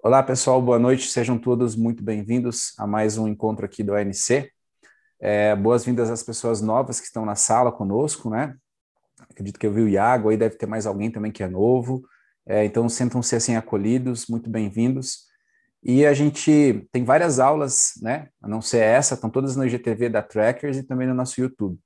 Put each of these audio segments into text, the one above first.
Olá, pessoal, boa noite, sejam todos muito bem-vindos a mais um encontro aqui do ANC. É, Boas-vindas às pessoas novas que estão na sala conosco, né? Acredito que eu vi o Iago, aí deve ter mais alguém também que é novo. É, então, sentam-se assim acolhidos, muito bem-vindos. E a gente tem várias aulas, né? A não ser essa, estão todas no IGTV da Trackers e também no nosso YouTube.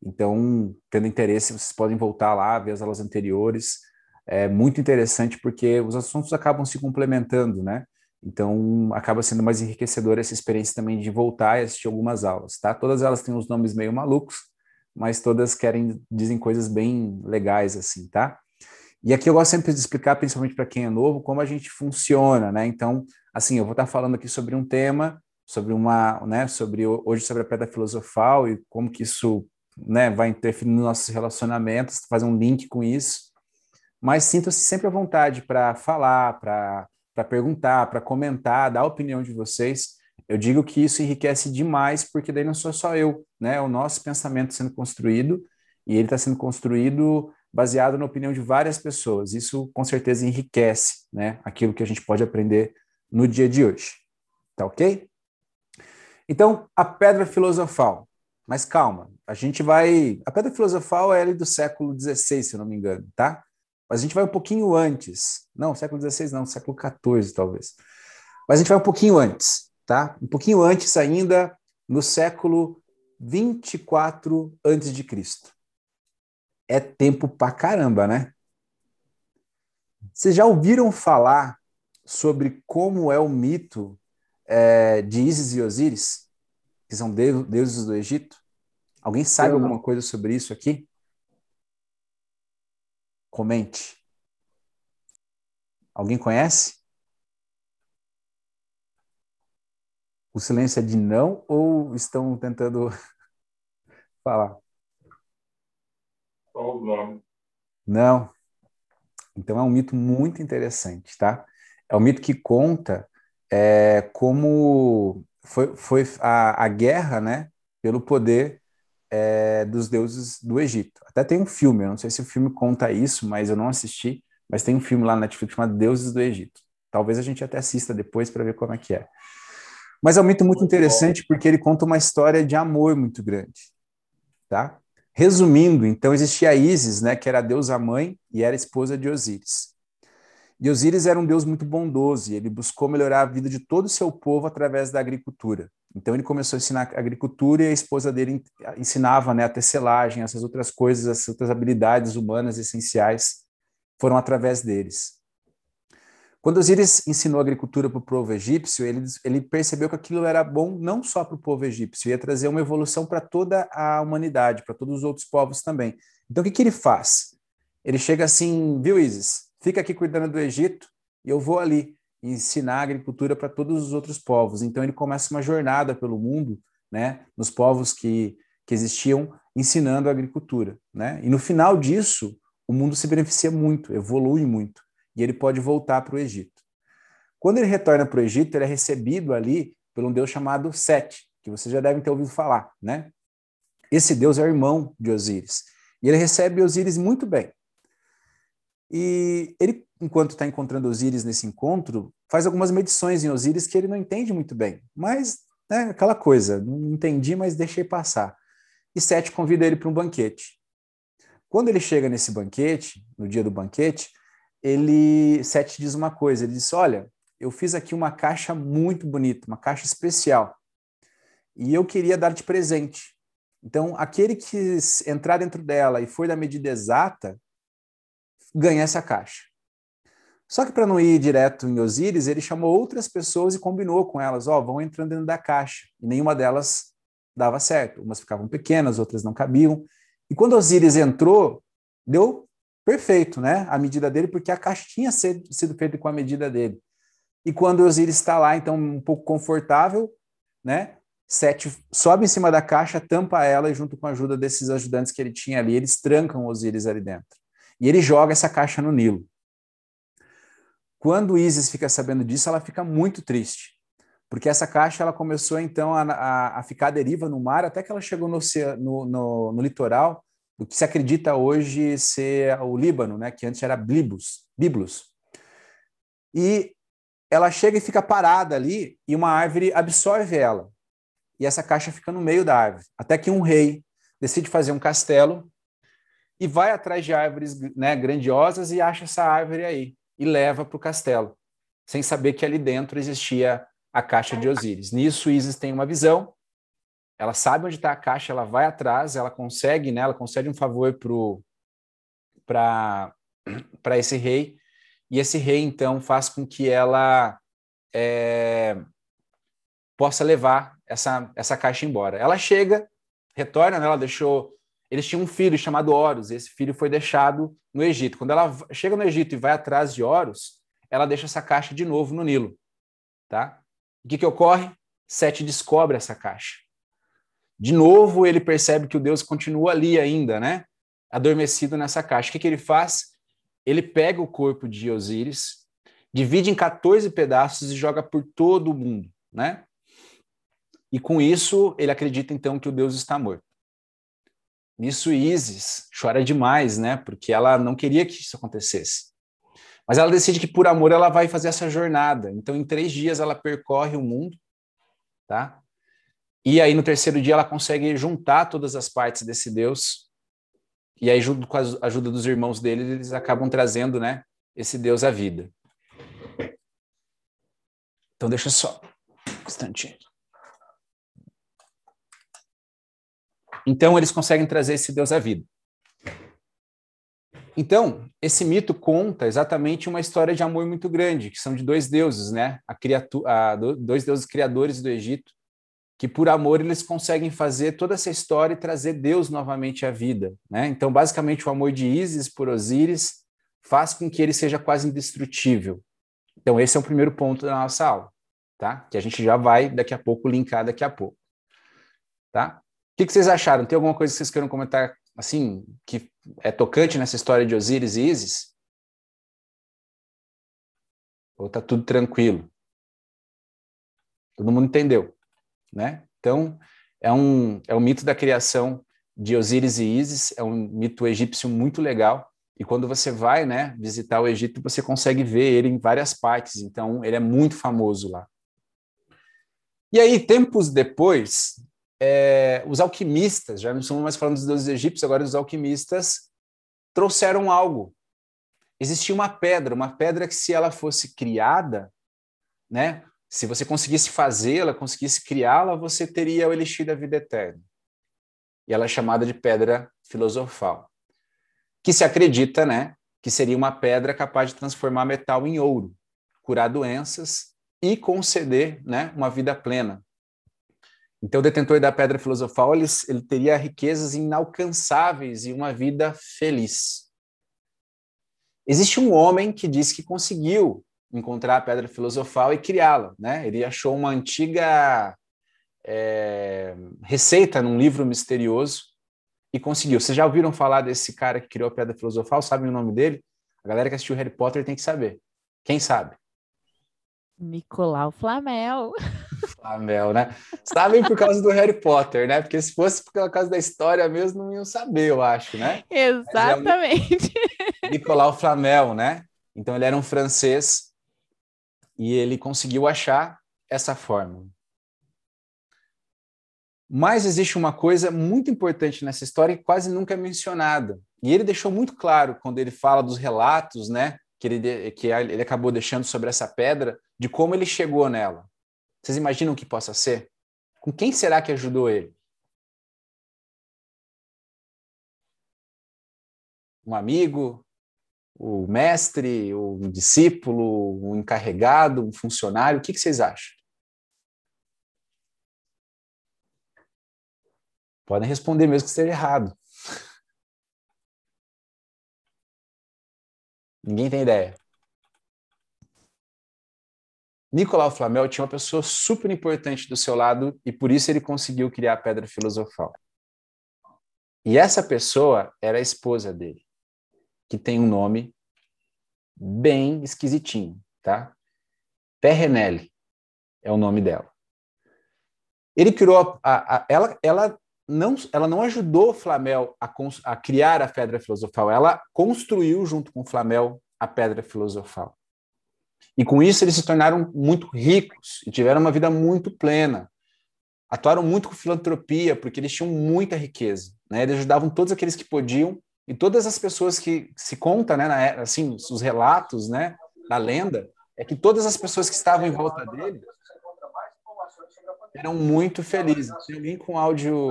Então, tendo interesse, vocês podem voltar lá, ver as aulas anteriores é muito interessante porque os assuntos acabam se complementando, né? Então, acaba sendo mais enriquecedora essa experiência também de voltar e assistir algumas aulas, tá? Todas elas têm uns nomes meio malucos, mas todas querem, dizem coisas bem legais, assim, tá? E aqui eu gosto sempre de explicar, principalmente para quem é novo, como a gente funciona, né? Então, assim, eu vou estar falando aqui sobre um tema, sobre uma, né, sobre hoje sobre a pedra filosofal e como que isso, né, vai interferir nos nossos relacionamentos, fazer um link com isso mas sinta-se sempre à vontade para falar, para perguntar, para comentar, dar a opinião de vocês. Eu digo que isso enriquece demais, porque daí não sou só eu, né? É o nosso pensamento sendo construído e ele está sendo construído baseado na opinião de várias pessoas. Isso com certeza enriquece, né? Aquilo que a gente pode aprender no dia de hoje. Tá ok? Então, a pedra filosofal. Mas calma, a gente vai. A pedra filosofal é do século XVI, se não me engano, tá? Mas a gente vai um pouquinho antes. Não, século XVI não, século XIV talvez. Mas a gente vai um pouquinho antes, tá? Um pouquinho antes ainda, no século 24 antes de Cristo. É tempo pra caramba, né? Vocês já ouviram falar sobre como é o mito é, de Ísis e Osíris, que são deuses do Egito? Alguém sabe alguma coisa sobre isso aqui? Comente. Alguém conhece? O silêncio é de não ou estão tentando falar? Só o nome. Não. Então é um mito muito interessante, tá? É um mito que conta é, como foi, foi a, a guerra, né, pelo poder é, dos deuses do Egito. Até tem um filme, eu não sei se o filme conta isso, mas eu não assisti, mas tem um filme lá na Netflix chamado Deuses do Egito. Talvez a gente até assista depois para ver como é que é. Mas é um mito muito interessante porque ele conta uma história de amor muito grande, tá? Resumindo, então existia Isis, né, que era a deusa mãe e era esposa de Osíris. E Osíris era um deus muito bondoso e ele buscou melhorar a vida de todo o seu povo através da agricultura. Então ele começou a ensinar agricultura e a esposa dele ensinava né, a tecelagem, essas outras coisas, essas outras habilidades humanas essenciais foram através deles. Quando Osíris ensinou agricultura para o povo egípcio, ele, ele percebeu que aquilo era bom não só para o povo egípcio, ia trazer uma evolução para toda a humanidade, para todos os outros povos também. Então o que, que ele faz? Ele chega assim, viu, Isis? Fica aqui cuidando do Egito e eu vou ali ensinar agricultura para todos os outros povos. Então ele começa uma jornada pelo mundo, né, nos povos que, que existiam, ensinando a agricultura, né? E no final disso, o mundo se beneficia muito, evolui muito, e ele pode voltar para o Egito. Quando ele retorna para o Egito, ele é recebido ali por um deus chamado Sete, que vocês já devem ter ouvido falar, né? Esse deus é o irmão de Osíris, e ele recebe Osíris muito bem. E ele enquanto está encontrando Osíris nesse encontro, faz algumas medições em Osíris que ele não entende muito bem. Mas, né, aquela coisa, não entendi, mas deixei passar. E Sete convida ele para um banquete. Quando ele chega nesse banquete, no dia do banquete, ele Sete diz uma coisa, ele diz: "Olha, eu fiz aqui uma caixa muito bonita, uma caixa especial. E eu queria dar de presente. Então, aquele que entrar dentro dela e for da medida exata, ganha essa caixa. Só que para não ir direto em Osíris, ele chamou outras pessoas e combinou com elas, ó, oh, vão entrando dentro da caixa. E nenhuma delas dava certo. Umas ficavam pequenas, outras não cabiam. E quando Osíris entrou, deu perfeito, né? A medida dele, porque a caixa tinha sido feita com a medida dele. E quando Osíris está lá, então um pouco confortável, né? Sete sobe em cima da caixa, tampa ela e junto com a ajuda desses ajudantes que ele tinha ali, eles trancam Osíris ali dentro. E ele joga essa caixa no Nilo. Quando Isis fica sabendo disso, ela fica muito triste, porque essa caixa ela começou então a, a, a ficar à deriva no mar até que ela chegou no, no, no, no litoral do que se acredita hoje ser o Líbano, né, que antes era Blibus, Biblos. E ela chega e fica parada ali e uma árvore absorve ela. E essa caixa fica no meio da árvore. Até que um rei decide fazer um castelo e vai atrás de árvores né, grandiosas e acha essa árvore aí e leva para o castelo, sem saber que ali dentro existia a caixa de Osíris. Nisso, Isis tem uma visão, ela sabe onde está a caixa, ela vai atrás, ela consegue, né, ela um favor para esse rei, e esse rei, então, faz com que ela é, possa levar essa, essa caixa embora. Ela chega, retorna, né, ela deixou. Eles tinham um filho chamado Horus, esse filho foi deixado no Egito. Quando ela chega no Egito e vai atrás de Horus, ela deixa essa caixa de novo no Nilo. Tá? O que, que ocorre? Sete descobre essa caixa. De novo, ele percebe que o Deus continua ali ainda, né? Adormecido nessa caixa. O que, que ele faz? Ele pega o corpo de Osíris, divide em 14 pedaços e joga por todo o mundo, né? E com isso, ele acredita então que o Deus está morto. Nisso, Isis chora demais, né? Porque ela não queria que isso acontecesse. Mas ela decide que por amor ela vai fazer essa jornada. Então, em três dias, ela percorre o mundo, tá? E aí, no terceiro dia, ela consegue juntar todas as partes desse Deus. E aí, junto com a ajuda dos irmãos dele, eles acabam trazendo, né? Esse Deus à vida. Então, deixa só um instantinho. Então, eles conseguem trazer esse Deus à vida. Então, esse mito conta exatamente uma história de amor muito grande, que são de dois deuses, né? A criatura, a, dois deuses criadores do Egito, que por amor eles conseguem fazer toda essa história e trazer Deus novamente à vida, né? Então, basicamente, o amor de Ísis por Osíris faz com que ele seja quase indestrutível. Então, esse é o primeiro ponto da nossa aula, tá? Que a gente já vai daqui a pouco linkar daqui a pouco, tá? Que, que vocês acharam? Tem alguma coisa que vocês queiram comentar, assim, que é tocante nessa história de Osíris e Isis? Ou tá tudo tranquilo? Todo mundo entendeu, né? Então, é um, é um mito da criação de Osíris e Isis, é um mito egípcio muito legal, e quando você vai, né, visitar o Egito, você consegue ver ele em várias partes, então ele é muito famoso lá. E aí, tempos depois, é, os alquimistas, já não estamos mais falando dos deuses egípcios, agora os alquimistas trouxeram algo. Existia uma pedra, uma pedra que se ela fosse criada, né, se você conseguisse fazê-la, conseguisse criá-la, você teria o elixir da vida eterna. E ela é chamada de pedra filosofal, que se acredita, né, que seria uma pedra capaz de transformar metal em ouro, curar doenças e conceder, né, uma vida plena, então, o detentor da pedra filosofal ele, ele teria riquezas inalcançáveis e uma vida feliz. Existe um homem que diz que conseguiu encontrar a pedra filosofal e criá-la. Né? Ele achou uma antiga é, receita num livro misterioso e conseguiu. Vocês já ouviram falar desse cara que criou a pedra filosofal? Sabem o nome dele? A galera que assistiu Harry Potter tem que saber. Quem sabe? Nicolau Flamel. Flamel, né? Sabem por causa do Harry Potter, né? Porque se fosse por causa da história mesmo, não iam saber, eu acho, né? Exatamente. É um Nicolau Flamel, né? Então ele era um francês e ele conseguiu achar essa fórmula. Mas existe uma coisa muito importante nessa história que quase nunca é mencionada. E ele deixou muito claro quando ele fala dos relatos, né? Que ele, que ele acabou deixando sobre essa pedra, de como ele chegou nela. Vocês imaginam que possa ser? Com quem será que ajudou ele? Um amigo? O mestre? Um discípulo? Um encarregado? Um funcionário? O que, vocês acham? Podem responder mesmo que esteja errado. Ninguém tem ideia. Nicolau Flamel tinha uma pessoa super importante do seu lado e por isso ele conseguiu criar a pedra filosofal. E essa pessoa era a esposa dele, que tem um nome bem esquisitinho, tá? Perrenelle é o nome dela. Ele criou a, a, ela, ela não, ela não ajudou Flamel a, a criar a pedra filosofal, ela construiu junto com Flamel a pedra filosofal. E com isso eles se tornaram muito ricos e tiveram uma vida muito plena. Atuaram muito com filantropia, porque eles tinham muita riqueza. Né? Eles ajudavam todos aqueles que podiam e todas as pessoas que se conta, né, na, assim, os relatos, né, da lenda, é que todas as pessoas que estavam em volta dele eram muito felizes. Tem alguém com áudio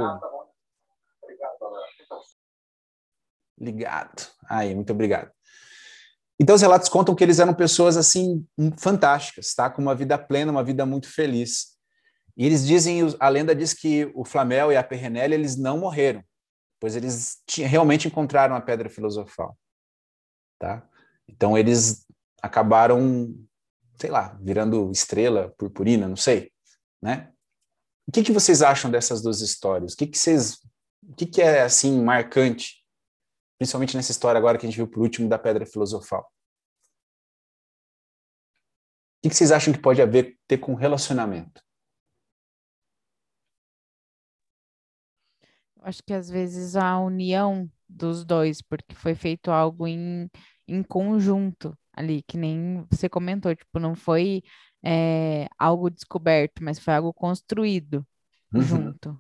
ligado. Aí, muito obrigado. Então, os relatos contam que eles eram pessoas assim fantásticas, tá? Com uma vida plena, uma vida muito feliz. E eles dizem, a lenda diz que o Flamel e a Perrenelle, eles não morreram, pois eles realmente encontraram a pedra filosofal, tá? Então, eles acabaram, sei lá, virando estrela purpurina, não sei, né? O que, que vocês acham dessas duas histórias? O que, que vocês, o que, que é assim marcante principalmente nessa história agora que a gente viu por último da pedra filosofal. O que vocês acham que pode haver ter com relacionamento? Eu acho que às vezes a união dos dois, porque foi feito algo em, em conjunto ali, que nem você comentou, tipo, não foi é, algo descoberto, mas foi algo construído uhum. junto.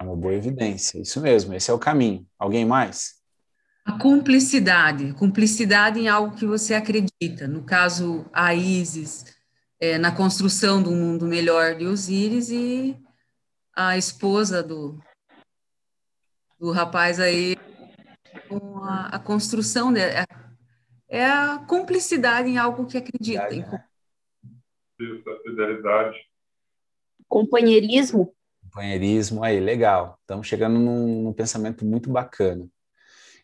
É uma boa evidência, isso mesmo, esse é o caminho. Alguém mais? A cumplicidade, cumplicidade em algo que você acredita. No caso, a Isis, é, na construção do mundo melhor de Osíris e a esposa do, do rapaz aí, com a, a construção, de, é, é a cumplicidade em algo que acredita. Em... Né? Fidelidade. Companheirismo. Companheirismo, aí, legal. Estamos chegando num, num, pensamento muito bacana.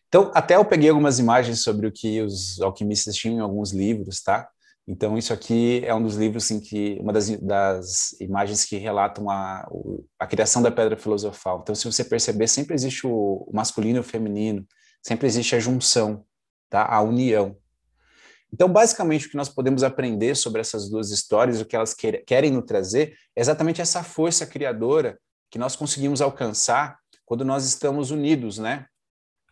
Então, até eu peguei algumas imagens sobre o que os alquimistas tinham em alguns livros, tá? Então, isso aqui é um dos livros em que, uma das, das imagens que relatam a, a criação da pedra filosofal. Então, se você perceber, sempre existe o, o masculino e o feminino, sempre existe a junção, tá? A união. Então, basicamente, o que nós podemos aprender sobre essas duas histórias, o que elas querem nos trazer, é exatamente essa força criadora que nós conseguimos alcançar quando nós estamos unidos, né?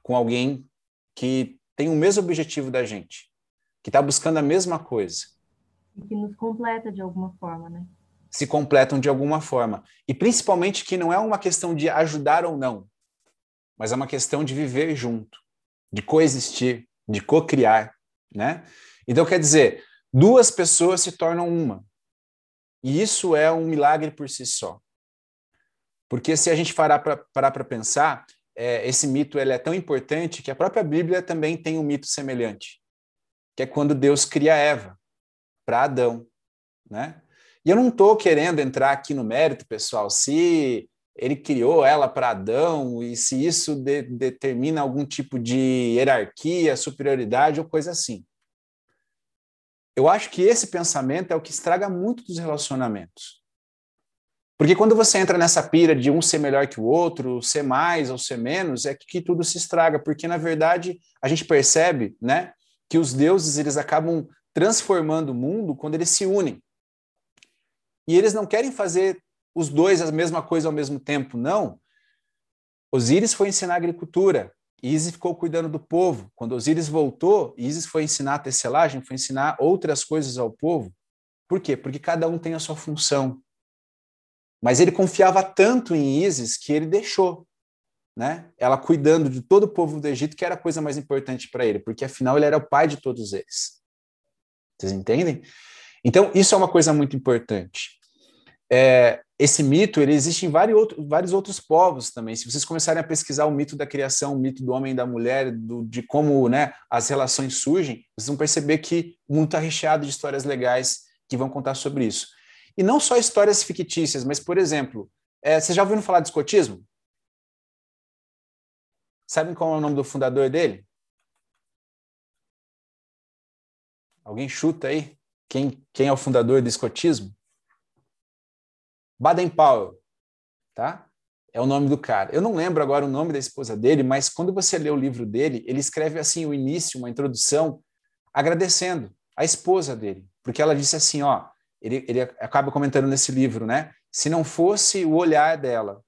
Com alguém que tem o mesmo objetivo da gente, que está buscando a mesma coisa. E que nos completa de alguma forma, né? Se completam de alguma forma. E principalmente que não é uma questão de ajudar ou não, mas é uma questão de viver junto, de coexistir, de co-criar, né? Então, quer dizer, duas pessoas se tornam uma. E isso é um milagre por si só. Porque se a gente parar para pensar, é, esse mito ele é tão importante que a própria Bíblia também tem um mito semelhante, que é quando Deus cria Eva para Adão, né? E eu não estou querendo entrar aqui no mérito, pessoal, se ele criou ela para Adão e se isso de, determina algum tipo de hierarquia, superioridade ou coisa assim. Eu acho que esse pensamento é o que estraga muito dos relacionamentos. Porque quando você entra nessa pira de um ser melhor que o outro, ser mais ou ser menos, é que, que tudo se estraga, porque na verdade a gente percebe, né, que os deuses eles acabam transformando o mundo quando eles se unem. E eles não querem fazer os dois a mesma coisa ao mesmo tempo, não. Osíris foi ensinar agricultura, Isis ficou cuidando do povo. Quando Osíris voltou, Isis foi ensinar a tecelagem, foi ensinar outras coisas ao povo. Por quê? Porque cada um tem a sua função. Mas ele confiava tanto em Isis que ele deixou, né? Ela cuidando de todo o povo do Egito, que era a coisa mais importante para ele, porque afinal ele era o pai de todos eles. Vocês entendem? Então, isso é uma coisa muito importante. É, esse mito ele existe em vários, outro, vários outros povos também. Se vocês começarem a pesquisar o mito da criação, o mito do homem e da mulher, do, de como né, as relações surgem, vocês vão perceber que o mundo está recheado de histórias legais que vão contar sobre isso. E não só histórias fictícias, mas, por exemplo, é, vocês já ouviram falar de escotismo? Sabem qual é o nome do fundador dele? Alguém chuta aí? Quem, quem é o fundador do escotismo? Baden-Powell, tá? É o nome do cara. Eu não lembro agora o nome da esposa dele, mas quando você lê o livro dele, ele escreve assim o início, uma introdução, agradecendo a esposa dele, porque ela disse assim, ó, ele, ele acaba comentando nesse livro, né? Se não fosse o olhar dela,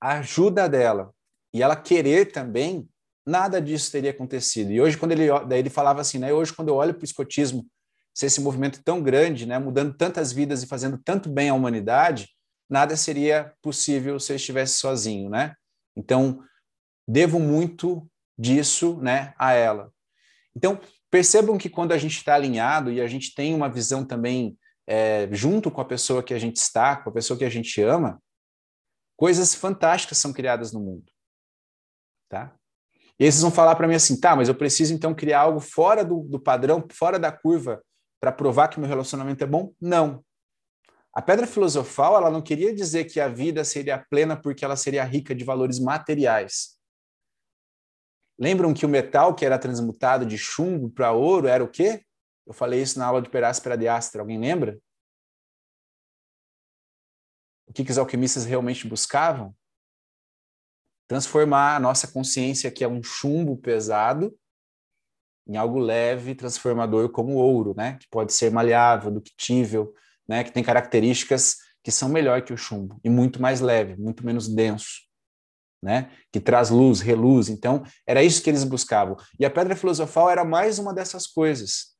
a ajuda dela e ela querer também, nada disso teria acontecido. E hoje quando ele daí ele falava assim, né? Hoje quando eu olho para o escotismo ser esse movimento tão grande, né, mudando tantas vidas e fazendo tanto bem à humanidade, nada seria possível se eu estivesse sozinho, né? Então, devo muito disso, né, a ela. Então, percebam que quando a gente está alinhado e a gente tem uma visão também é, junto com a pessoa que a gente está, com a pessoa que a gente ama, coisas fantásticas são criadas no mundo, tá? E vocês vão falar para mim assim, tá, mas eu preciso então criar algo fora do, do padrão, fora da curva, para provar que meu relacionamento é bom? Não. A pedra filosofal, ela não queria dizer que a vida seria plena porque ela seria rica de valores materiais. Lembram que o metal que era transmutado de chumbo para ouro era o quê? Eu falei isso na aula de Peráspera de Astra. Alguém lembra? O que, que os alquimistas realmente buscavam? transformar a nossa consciência, que é um chumbo pesado, em algo leve, transformador como ouro, né? Que pode ser maleável, ductível, né? Que tem características que são melhor que o chumbo e muito mais leve, muito menos denso, né? Que traz luz, reluz. Então, era isso que eles buscavam. E a pedra filosofal era mais uma dessas coisas.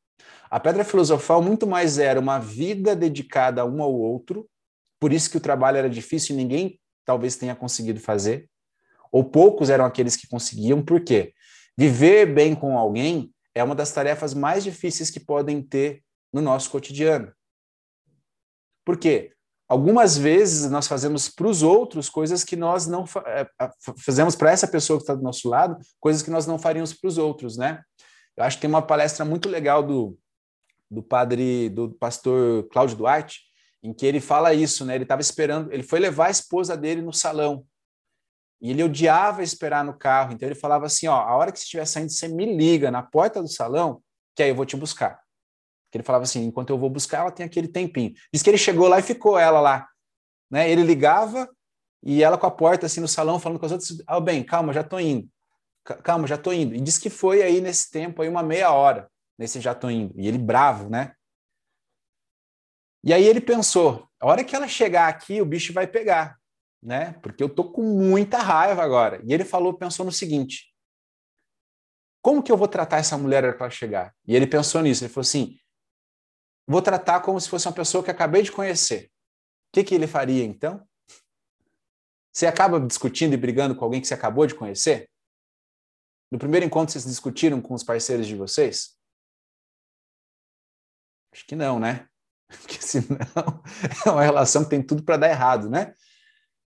A pedra filosofal muito mais era uma vida dedicada a um ao outro, por isso que o trabalho era difícil e ninguém talvez tenha conseguido fazer ou poucos eram aqueles que conseguiam, por quê? Viver bem com alguém é uma das tarefas mais difíceis que podem ter no nosso cotidiano. Por quê? Algumas vezes nós fazemos para os outros coisas que nós não fa é, fazemos para essa pessoa que está do nosso lado, coisas que nós não faríamos para os outros, né? Eu acho que tem uma palestra muito legal do, do padre, do pastor Cláudio Duarte, em que ele fala isso, né? Ele estava esperando, ele foi levar a esposa dele no salão. E ele odiava esperar no carro, então ele falava assim: ó, a hora que você estiver saindo, você me liga na porta do salão, que aí eu vou te buscar. Que ele falava assim: enquanto eu vou buscar, ela tem aquele tempinho. Diz que ele chegou lá e ficou ela lá. Né? Ele ligava e ela com a porta assim no salão, falando com as outras: ah, bem, calma, já tô indo. Calma, já tô indo. E diz que foi aí nesse tempo, aí uma meia hora, nesse já tô indo. E ele bravo, né? E aí ele pensou: a hora que ela chegar aqui, o bicho vai pegar né? Porque eu tô com muita raiva agora. E ele falou, pensou no seguinte: como que eu vou tratar essa mulher para chegar? E ele pensou nisso. Ele falou assim: vou tratar como se fosse uma pessoa que acabei de conhecer. O que, que ele faria então? Você acaba discutindo e brigando com alguém que você acabou de conhecer? No primeiro encontro, vocês discutiram com os parceiros de vocês? Acho que não, né? Porque senão é uma relação que tem tudo para dar errado, né?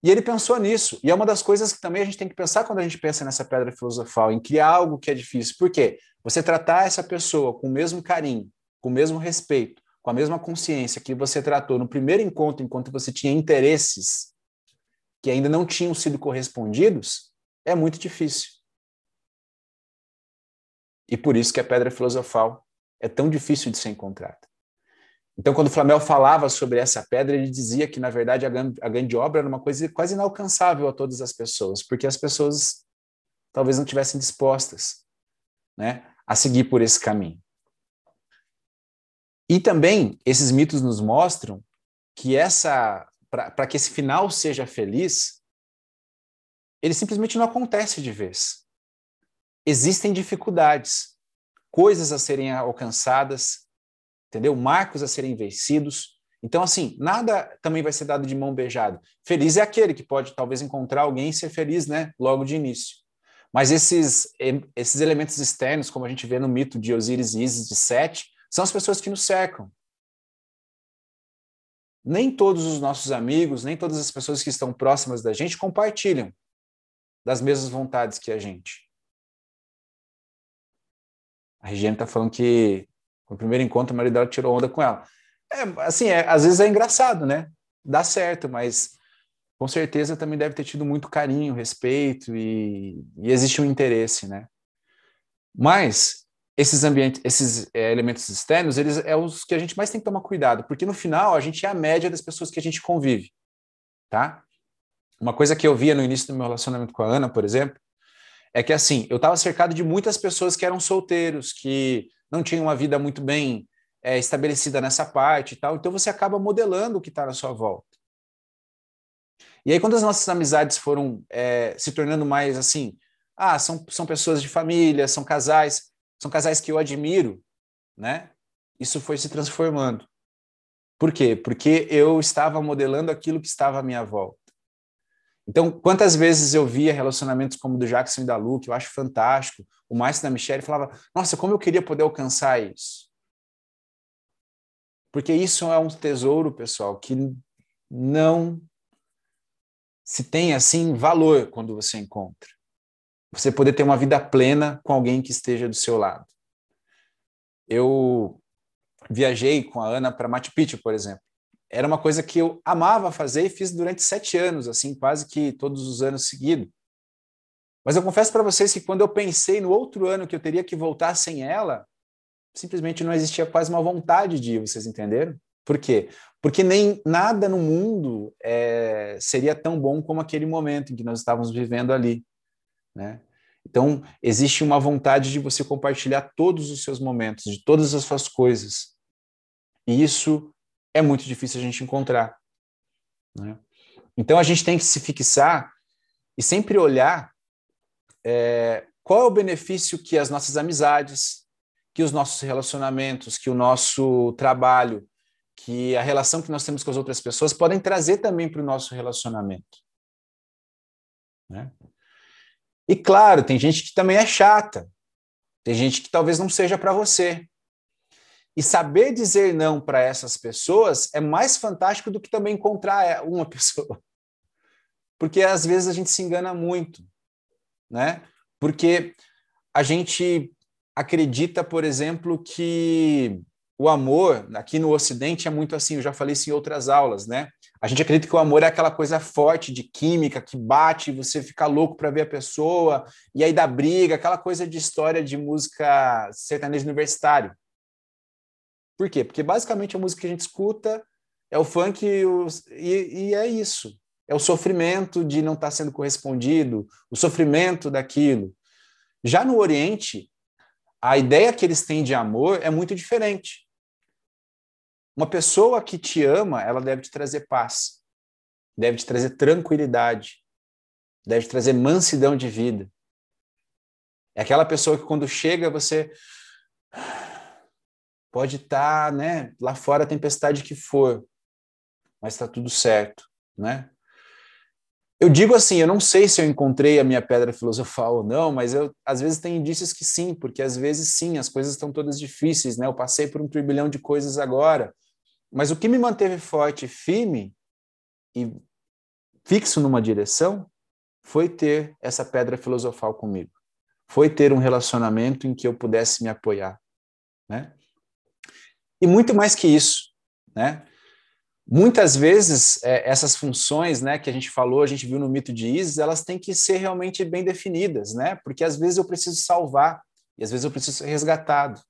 E ele pensou nisso. E é uma das coisas que também a gente tem que pensar quando a gente pensa nessa pedra filosofal, em criar algo que é difícil. Por quê? Você tratar essa pessoa com o mesmo carinho, com o mesmo respeito, com a mesma consciência que você tratou no primeiro encontro, enquanto você tinha interesses que ainda não tinham sido correspondidos, é muito difícil. E por isso que a pedra filosofal é tão difícil de ser encontrada. Então, quando o Flamel falava sobre essa pedra, ele dizia que, na verdade, a grande obra era uma coisa quase inalcançável a todas as pessoas, porque as pessoas talvez não tivessem dispostas né, a seguir por esse caminho. E também, esses mitos nos mostram que essa, para que esse final seja feliz, ele simplesmente não acontece de vez. Existem dificuldades, coisas a serem alcançadas, entendeu? Marcos a serem vencidos. Então, assim, nada também vai ser dado de mão beijada. Feliz é aquele que pode talvez encontrar alguém e ser feliz, né? Logo de início. Mas esses, esses elementos externos, como a gente vê no mito de Osíris e Isis de Sete, são as pessoas que nos cercam. Nem todos os nossos amigos, nem todas as pessoas que estão próximas da gente compartilham das mesmas vontades que a gente. A Regiane está falando que no primeiro encontro, o marido dela tirou onda com ela. É, assim, é, às vezes é engraçado, né? Dá certo, mas com certeza também deve ter tido muito carinho, respeito e, e existe um interesse, né? Mas esses ambientes, esses é, elementos externos, eles é os que a gente mais tem que tomar cuidado, porque no final a gente é a média das pessoas que a gente convive, tá? Uma coisa que eu via no início do meu relacionamento com a Ana, por exemplo, é que assim, eu estava cercado de muitas pessoas que eram solteiros, que não tinha uma vida muito bem é, estabelecida nessa parte e tal, então você acaba modelando o que está na sua volta. E aí, quando as nossas amizades foram é, se tornando mais assim, ah, são, são pessoas de família, são casais, são casais que eu admiro, né? isso foi se transformando. Por quê? Porque eu estava modelando aquilo que estava à minha volta. Então, quantas vezes eu via relacionamentos como o do Jackson e da Lu, que eu acho fantástico, o Márcio da Michelle falava, nossa, como eu queria poder alcançar isso. Porque isso é um tesouro, pessoal, que não se tem assim valor quando você encontra. Você poder ter uma vida plena com alguém que esteja do seu lado. Eu viajei com a Ana para Machu Picchu, por exemplo era uma coisa que eu amava fazer e fiz durante sete anos, assim, quase que todos os anos seguidos. Mas eu confesso para vocês que quando eu pensei no outro ano que eu teria que voltar sem ela, simplesmente não existia quase uma vontade de ir, vocês entenderam? Por quê? Porque nem nada no mundo é, seria tão bom como aquele momento em que nós estávamos vivendo ali, né? Então, existe uma vontade de você compartilhar todos os seus momentos, de todas as suas coisas. E isso é muito difícil a gente encontrar. Né? Então a gente tem que se fixar e sempre olhar é, qual é o benefício que as nossas amizades, que os nossos relacionamentos, que o nosso trabalho, que a relação que nós temos com as outras pessoas podem trazer também para o nosso relacionamento. Né? E claro, tem gente que também é chata, tem gente que talvez não seja para você. E saber dizer não para essas pessoas é mais fantástico do que também encontrar uma pessoa. Porque às vezes a gente se engana muito, né? Porque a gente acredita, por exemplo, que o amor aqui no Ocidente é muito assim, eu já falei isso em outras aulas, né? A gente acredita que o amor é aquela coisa forte de química que bate, você fica louco para ver a pessoa, e aí dá briga, aquela coisa de história de música sertanejo universitário. Por quê? Porque basicamente a música que a gente escuta é o funk e, o, e, e é isso. É o sofrimento de não estar tá sendo correspondido, o sofrimento daquilo. Já no Oriente, a ideia que eles têm de amor é muito diferente. Uma pessoa que te ama, ela deve te trazer paz, deve te trazer tranquilidade, deve trazer mansidão de vida. É aquela pessoa que quando chega você Pode estar, tá, né, lá fora a tempestade que for, mas está tudo certo, né? Eu digo assim, eu não sei se eu encontrei a minha pedra filosofal ou não, mas eu às vezes tem indícios que sim, porque às vezes sim, as coisas estão todas difíceis, né? Eu passei por um turbilhão de coisas agora, mas o que me manteve forte, firme e fixo numa direção foi ter essa pedra filosofal comigo. Foi ter um relacionamento em que eu pudesse me apoiar, né? E muito mais que isso, né? Muitas vezes é, essas funções, né, que a gente falou, a gente viu no mito de Isis, elas têm que ser realmente bem definidas, né? Porque às vezes eu preciso salvar e às vezes eu preciso ser resgatado.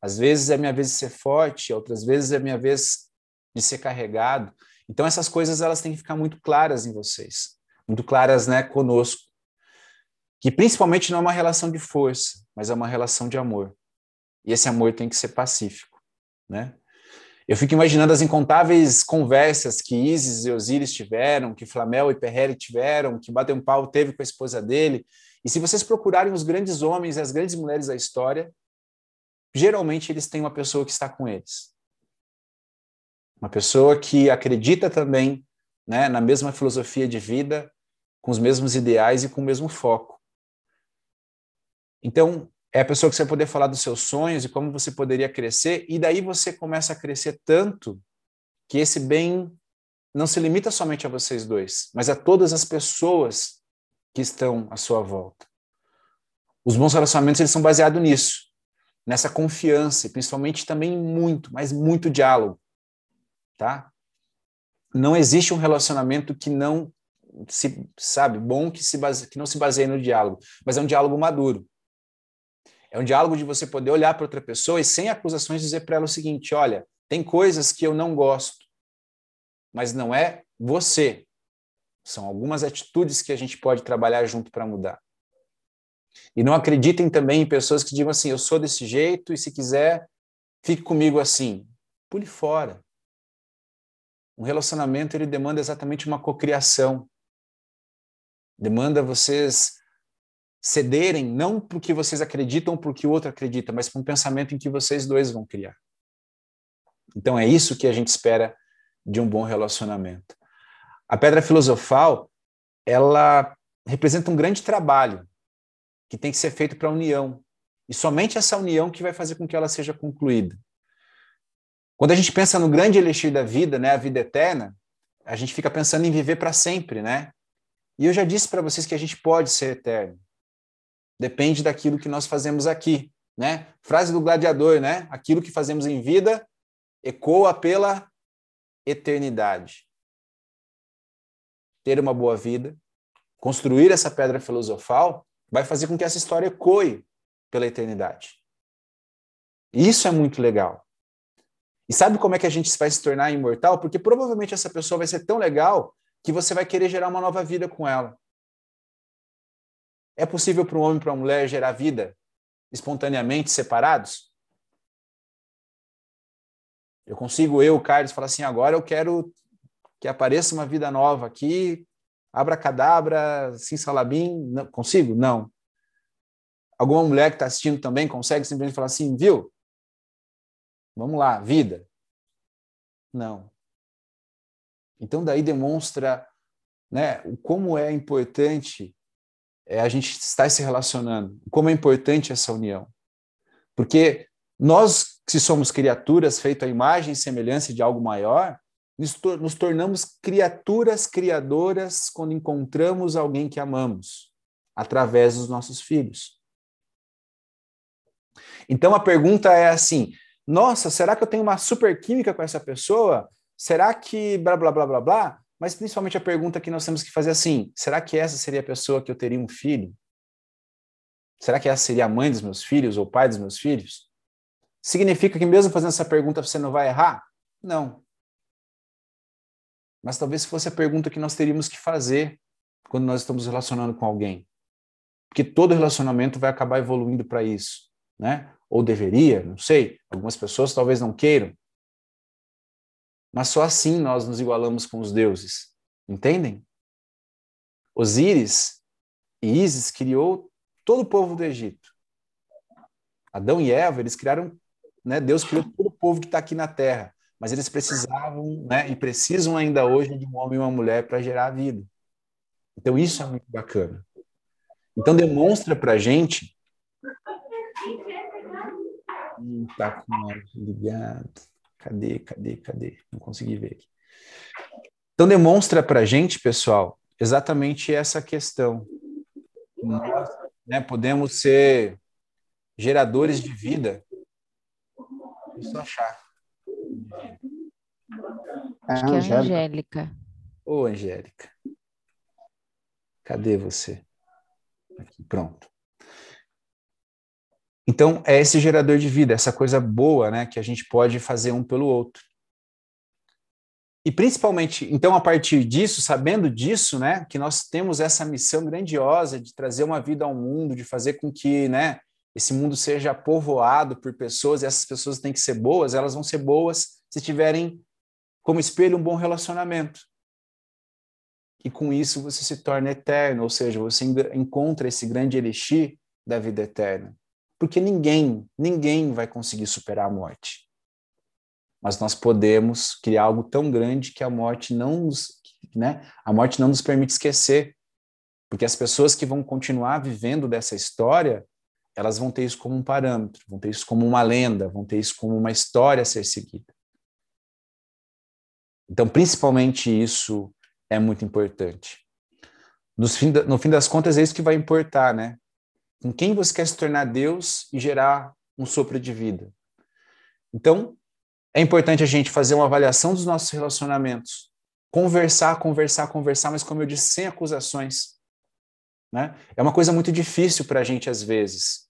Às vezes é minha vez de ser forte, outras vezes é minha vez de ser carregado. Então essas coisas elas têm que ficar muito claras em vocês, muito claras, né, conosco. Que principalmente não é uma relação de força, mas é uma relação de amor. E esse amor tem que ser pacífico né? Eu fico imaginando as incontáveis conversas que Isis e Osíris tiveram, que Flamel e Perreri tiveram, que Baden Powell teve com a esposa dele. E se vocês procurarem os grandes homens e as grandes mulheres da história, geralmente eles têm uma pessoa que está com eles. Uma pessoa que acredita também né, na mesma filosofia de vida, com os mesmos ideais e com o mesmo foco. Então, é a pessoa que você vai poder falar dos seus sonhos e como você poderia crescer, e daí você começa a crescer tanto que esse bem não se limita somente a vocês dois, mas a todas as pessoas que estão à sua volta. Os bons relacionamentos eles são baseados nisso, nessa confiança, e principalmente também muito, mas muito diálogo, tá? Não existe um relacionamento que não se sabe bom que se base, que não se baseie no diálogo, mas é um diálogo maduro. É um diálogo de você poder olhar para outra pessoa e, sem acusações, dizer para ela o seguinte: olha, tem coisas que eu não gosto, mas não é você. São algumas atitudes que a gente pode trabalhar junto para mudar. E não acreditem também em pessoas que digam assim: eu sou desse jeito e se quiser, fique comigo assim. Pule fora. Um relacionamento ele demanda exatamente uma cocriação. Demanda vocês cederem não para o que vocês acreditam ou para o que o outro acredita, mas para um pensamento em que vocês dois vão criar. Então é isso que a gente espera de um bom relacionamento. A pedra filosofal, ela representa um grande trabalho que tem que ser feito para a união. E somente essa união que vai fazer com que ela seja concluída. Quando a gente pensa no grande elixir da vida, né, a vida eterna, a gente fica pensando em viver para sempre, né? E eu já disse para vocês que a gente pode ser eterno. Depende daquilo que nós fazemos aqui, né? Frase do gladiador, né? Aquilo que fazemos em vida ecoa pela eternidade. Ter uma boa vida, construir essa pedra filosofal, vai fazer com que essa história ecoe pela eternidade. Isso é muito legal. E sabe como é que a gente vai se tornar imortal? Porque provavelmente essa pessoa vai ser tão legal que você vai querer gerar uma nova vida com ela. É possível para um homem e para uma mulher gerar vida espontaneamente separados? Eu consigo, eu, Carlos, falar assim: agora eu quero que apareça uma vida nova aqui, abracadabra, salabim. Não, consigo? Não. Alguma mulher que está assistindo também consegue simplesmente falar assim: viu? Vamos lá, vida. Não. Então, daí demonstra né, como é importante é, a gente estar se relacionando, como é importante essa união. Porque nós, que somos criaturas feitas à imagem e semelhança de algo maior, nos tornamos criaturas criadoras quando encontramos alguém que amamos, através dos nossos filhos. Então a pergunta é assim: nossa, será que eu tenho uma super química com essa pessoa? Será que blá blá blá blá blá? Mas principalmente a pergunta que nós temos que fazer assim: será que essa seria a pessoa que eu teria um filho? Será que essa seria a mãe dos meus filhos ou o pai dos meus filhos? Significa que mesmo fazendo essa pergunta você não vai errar? Não. Mas talvez fosse a pergunta que nós teríamos que fazer quando nós estamos relacionando com alguém. Porque todo relacionamento vai acabar evoluindo para isso, né? Ou deveria, não sei. Algumas pessoas talvez não queiram. Mas só assim nós nos igualamos com os deuses. Entendem? Osíris e Ísis criou todo o povo do Egito. Adão e Eva, eles criaram, né, Deus criou todo o povo que está aqui na Terra, mas eles precisavam, né, e precisam ainda hoje de um homem e uma mulher para gerar a vida. Então isso é muito bacana. Então demonstra para a gente. Hum, tá com ligado. Cadê, cadê, cadê? Não consegui ver aqui. Então, demonstra para a gente, pessoal, exatamente essa questão. Nós né, podemos ser geradores de vida. Eu achar. Acho que é a Angélica. Ô, Angélica. Cadê você? Aqui, pronto. Então, é esse gerador de vida, essa coisa boa né, que a gente pode fazer um pelo outro. E principalmente, então, a partir disso, sabendo disso, né, que nós temos essa missão grandiosa de trazer uma vida ao mundo, de fazer com que né, esse mundo seja povoado por pessoas, e essas pessoas têm que ser boas, elas vão ser boas se tiverem como espelho um bom relacionamento. E com isso você se torna eterno, ou seja, você encontra esse grande elixir da vida eterna. Porque ninguém, ninguém vai conseguir superar a morte. Mas nós podemos criar algo tão grande que a morte não nos, né? A morte não nos permite esquecer. Porque as pessoas que vão continuar vivendo dessa história, elas vão ter isso como um parâmetro, vão ter isso como uma lenda, vão ter isso como uma história a ser seguida. Então, principalmente isso é muito importante. No fim, no fim das contas, é isso que vai importar, né? Com quem você quer se tornar Deus e gerar um sopro de vida. Então, é importante a gente fazer uma avaliação dos nossos relacionamentos, conversar, conversar, conversar, mas como eu disse, sem acusações. Né? É uma coisa muito difícil para a gente às vezes,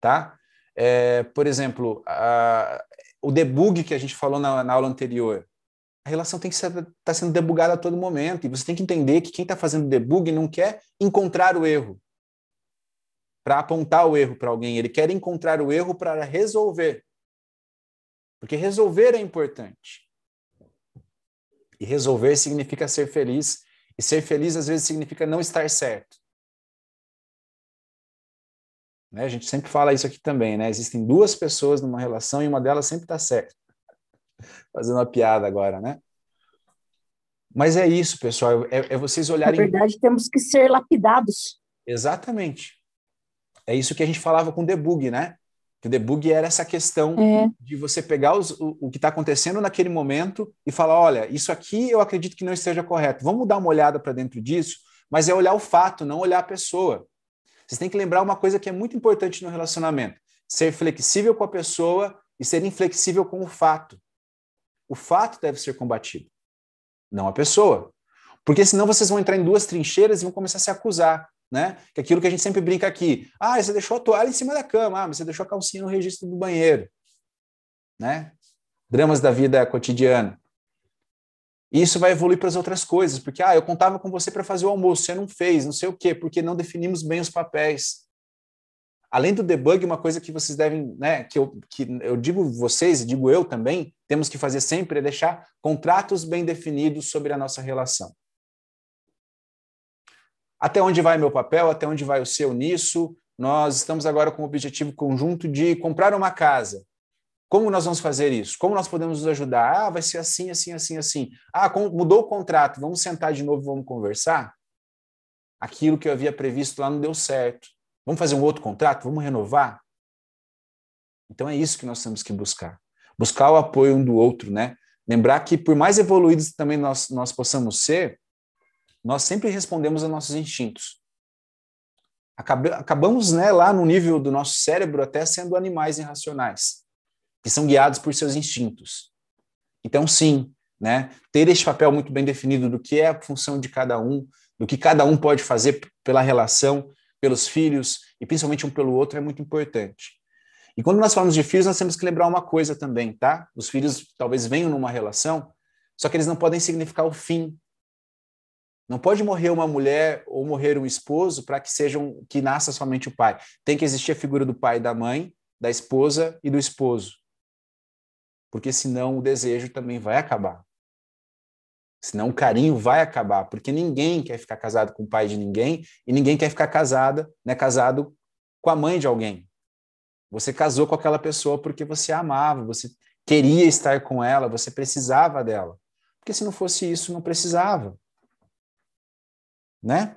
tá? É, por exemplo, a, o debug que a gente falou na, na aula anterior, a relação tem que estar tá sendo debugada a todo momento e você tem que entender que quem está fazendo debug não quer encontrar o erro, para apontar o erro para alguém, ele quer encontrar o erro para resolver. Porque resolver é importante. E resolver significa ser feliz, e ser feliz às vezes significa não estar certo. Né? A gente sempre fala isso aqui também, né? Existem duas pessoas numa relação e uma delas sempre está certa. Fazendo uma piada agora, né? Mas é isso, pessoal, é, é vocês olharem. Na verdade, temos que ser lapidados. Exatamente. É isso que a gente falava com debug, né? Que o debug era essa questão É. de você pegar os- o, o que está acontecendo naquele momento e falar: olha, isso aqui eu acredito que não esteja correto. Vamos dar uma olhada para dentro disso, mas é olhar o fato, não olhar a pessoa. Vocês têm que lembrar uma coisa que é muito importante no relacionamento: ser flexível com a pessoa e ser inflexível com o fato. O fato deve ser combatido, não a pessoa. Porque senão vocês vão entrar em duas trincheiras e vão começar a se acusar, né? Que é aquilo que a gente sempre brinca aqui. Ah, você deixou a toalha em cima da cama, ah, mas você deixou a calcinha no registro do banheiro, né? Dramas da vida cotidiana. Isso vai evoluir para as outras coisas, porque ah, eu contava com você para fazer o almoço, você não fez, não sei o quê, porque não definimos bem os papéis. Além do debug, uma coisa que vocês devem, né, que eu, que eu digo vocês e digo eu também, temos que fazer sempre é deixar contratos bem definidos sobre a nossa relação. Até onde vai meu papel? Até onde vai o seu nisso? Nós estamos agora com o objetivo conjunto de comprar uma casa. Como nós vamos fazer isso? Como nós podemos nos ajudar? Ah, vai ser assim, assim, assim, assim. Ah, mudou o contrato, vamos sentar de novo, vamos conversar? Aquilo que eu havia previsto lá não deu certo. Vamos fazer um outro contrato? Vamos renovar? Então é isso que nós temos que buscar. Buscar o apoio um do outro, né? Lembrar que por mais evoluídos também nós, nós possamos ser, nós sempre respondemos aos nossos instintos. Acabamos né, lá no nível do nosso cérebro até sendo animais irracionais, que são guiados por seus instintos. Então, sim, né, ter este papel muito bem definido do que é a função de cada um, do que cada um pode fazer pela relação, pelos filhos e principalmente um pelo outro é muito importante. E quando nós falamos de filhos, nós temos que lembrar uma coisa também, tá? Os filhos talvez venham numa relação, só que eles não podem significar o fim não pode morrer uma mulher ou morrer um esposo para que sejam que nasça somente o pai. Tem que existir a figura do pai da mãe, da esposa e do esposo. Porque senão o desejo também vai acabar. Senão o carinho vai acabar, porque ninguém quer ficar casado com o pai de ninguém e ninguém quer ficar casada, né, casado com a mãe de alguém. Você casou com aquela pessoa porque você a amava, você queria estar com ela, você precisava dela. Porque se não fosse isso, não precisava né?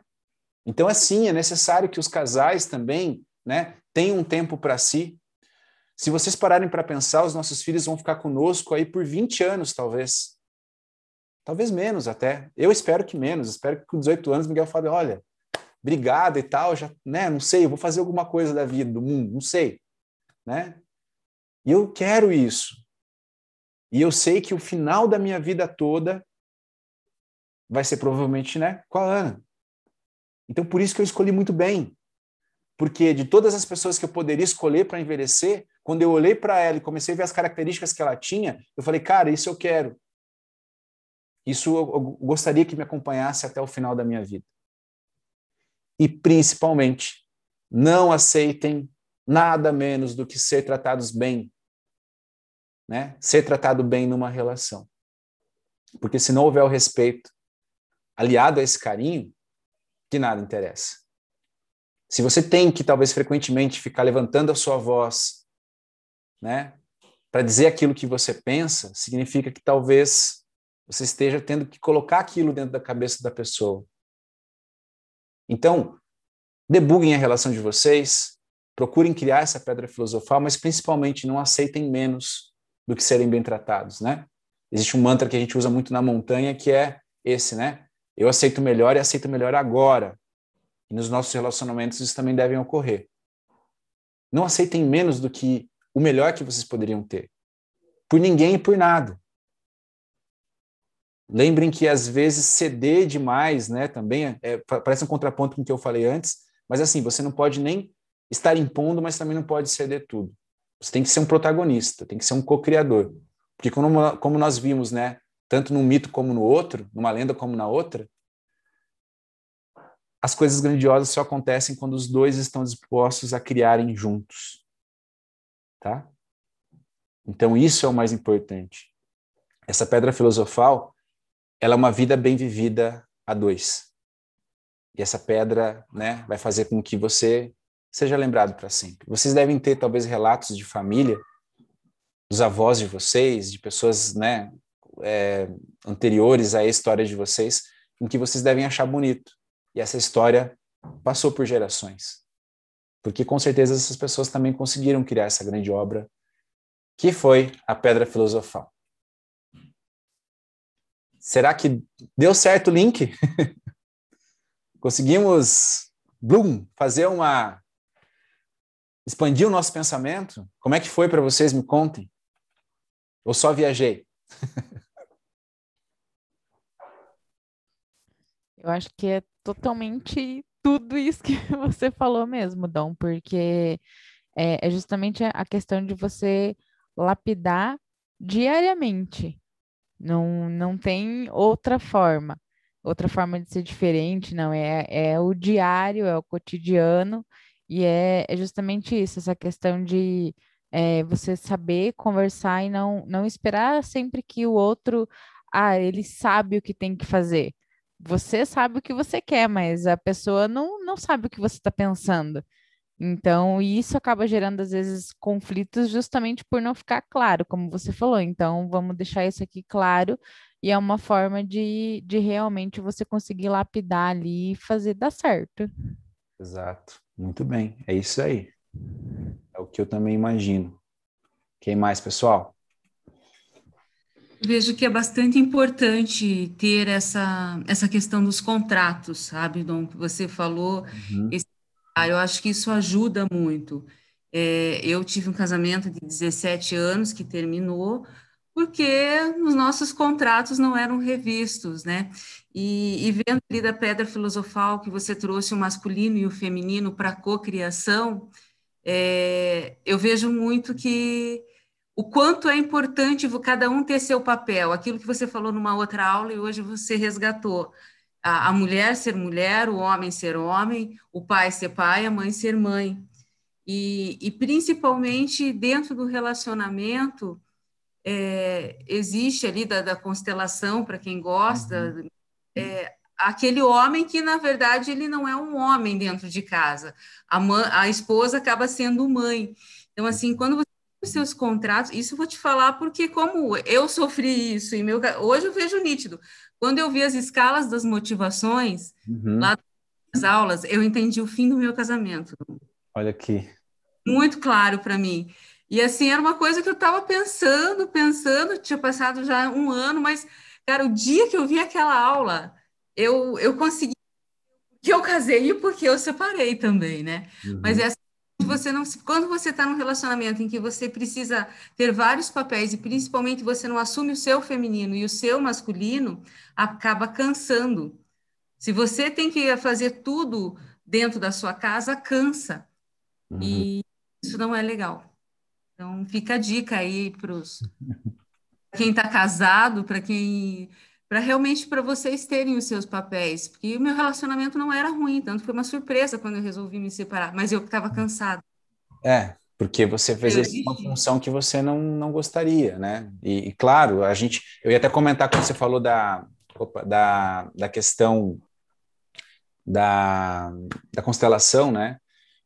Então, assim, é necessário que os casais também né, tenham um tempo para si. Se vocês pararem para pensar, os nossos filhos vão ficar conosco aí por 20 anos, talvez. Talvez menos até. Eu espero que menos. Espero que com 18 anos Miguel fale, olha, obrigado e tal, já, né, não sei, eu vou fazer alguma coisa da vida, do mundo, não sei, né? E eu quero isso. E eu sei que o final da minha vida toda vai ser provavelmente, né, com a Ana. Então, por isso que eu escolhi muito bem. Porque de todas as pessoas que eu poderia escolher para envelhecer, quando eu olhei para ela e comecei a ver as características que ela tinha, eu falei, cara, isso eu quero. Isso eu gostaria que me acompanhasse até o final da minha vida. E, principalmente, não aceitem nada menos do que ser tratados bem. Né? Ser tratado bem numa relação. Porque se não houver o respeito aliado a esse carinho, que nada interessa. Se você tem que, talvez, frequentemente ficar levantando a sua voz, né, para dizer aquilo que você pensa, significa que talvez você esteja tendo que colocar aquilo dentro da cabeça da pessoa. Então, debuguem a relação de vocês, procurem criar essa pedra filosofal, mas principalmente não aceitem menos do que serem bem tratados, né? Existe um mantra que a gente usa muito na montanha que é esse, né? Eu aceito melhor e aceito melhor agora. E nos nossos relacionamentos isso também deve ocorrer. Não aceitem menos do que o melhor que vocês poderiam ter. Por ninguém e por nada. Lembrem que às vezes ceder demais, né, também é, é, parece um contraponto com o que eu falei antes, mas assim, você não pode nem estar impondo, mas também não pode ceder tudo. Você tem que ser um protagonista, tem que ser um co-criador. Porque como, como nós vimos, né, tanto num mito como no outro, numa lenda como na outra, as coisas grandiosas só acontecem quando os dois estão dispostos a criarem juntos. Tá? Então isso é o mais importante. Essa pedra filosofal, ela é uma vida bem vivida a dois. E essa pedra, né, vai fazer com que você seja lembrado para sempre. Vocês devem ter talvez relatos de família, dos avós de vocês, de pessoas, né, é, anteriores à história de vocês, em que vocês devem achar bonito. E essa história passou por gerações. Porque com certeza essas pessoas também conseguiram criar essa grande obra, que foi a Pedra Filosofal. Será que deu certo o link? Conseguimos, Bloom, fazer uma. expandir o nosso pensamento? Como é que foi para vocês? Me contem. Ou só viajei? Eu acho que é totalmente tudo isso que você falou mesmo, Dom, porque é, é justamente a questão de você lapidar diariamente. Não, não tem outra forma, outra forma de ser diferente, não. É, é o diário, é o cotidiano, e é, é justamente isso, essa questão de é, você saber conversar e não, não esperar sempre que o outro, ah, ele sabe o que tem que fazer. Você sabe o que você quer, mas a pessoa não, não sabe o que você está pensando. Então, isso acaba gerando, às vezes, conflitos justamente por não ficar claro, como você falou. Então, vamos deixar isso aqui claro, e é uma forma de, de realmente você conseguir lapidar ali e fazer dar certo. Exato. Muito bem. É isso aí. É o que eu também imagino. Quem mais, pessoal? Vejo que é bastante importante ter essa, essa questão dos contratos, sabe, Dom, que você falou. Uhum. Esse, eu acho que isso ajuda muito. É, eu tive um casamento de 17 anos que terminou, porque os nossos contratos não eram revistos, né? E, e, vendo ali da pedra filosofal que você trouxe o masculino e o feminino para a cocriação, é, eu vejo muito que o quanto é importante cada um ter seu papel, aquilo que você falou numa outra aula e hoje você resgatou. A, a mulher ser mulher, o homem ser homem, o pai ser pai, a mãe ser mãe. E, e principalmente dentro do relacionamento, é, existe ali da, da constelação, para quem gosta, uhum. é, aquele homem que, na verdade, ele não é um homem dentro de casa. A, mãe, a esposa acaba sendo mãe. Então, assim, quando você os seus contratos, isso eu vou te falar porque como eu sofri isso, e meu, hoje eu vejo nítido. Quando eu vi as escalas das motivações uhum. lá nas aulas, eu entendi o fim do meu casamento. Olha aqui. Muito claro para mim. E assim, era uma coisa que eu estava pensando, pensando, tinha passado já um ano, mas, cara, o dia que eu vi aquela aula, eu, eu consegui que eu casei e porque eu separei também, né? Uhum. Mas essa você não quando você está num relacionamento em que você precisa ter vários papéis e principalmente você não assume o seu feminino e o seu masculino, acaba cansando. Se você tem que fazer tudo dentro da sua casa, cansa. Uhum. E isso não é legal. Então fica a dica aí para quem está casado, para quem para realmente para vocês terem os seus papéis, porque o meu relacionamento não era ruim, tanto foi uma surpresa quando eu resolvi me separar, mas eu estava cansado. É, porque você fez isso uma função que você não, não gostaria, né? E, e, claro, a gente, eu ia até comentar quando você falou da, opa, da, da questão da, da constelação, né?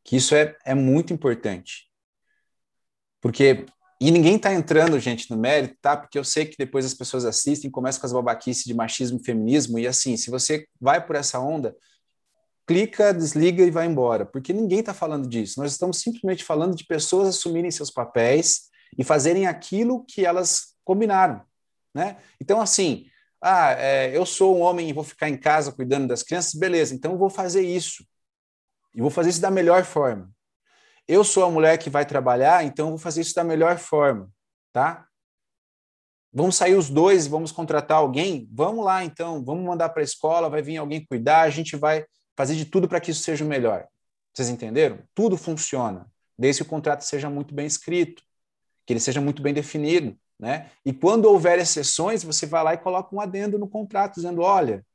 Que isso é, é muito importante. Porque e ninguém está entrando, gente, no mérito, tá? Porque eu sei que depois as pessoas assistem, começam com as babaquices de machismo e feminismo, e assim, se você vai por essa onda, clica, desliga e vai embora, porque ninguém está falando disso. Nós estamos simplesmente falando de pessoas assumirem seus papéis e fazerem aquilo que elas combinaram, né? Então, assim, ah, é, eu sou um homem e vou ficar em casa cuidando das crianças, beleza, então eu vou fazer isso. E vou fazer isso da melhor forma eu sou a mulher que vai trabalhar, então vou fazer isso da melhor forma, tá? Vamos sair os dois e vamos contratar alguém? Vamos lá, então, vamos mandar para a escola, vai vir alguém cuidar, a gente vai fazer de tudo para que isso seja o melhor. Vocês entenderam? Tudo funciona, desde que o contrato seja muito bem escrito, que ele seja muito bem definido, né? E quando houver exceções, você vai lá e coloca um adendo no contrato, dizendo, olha,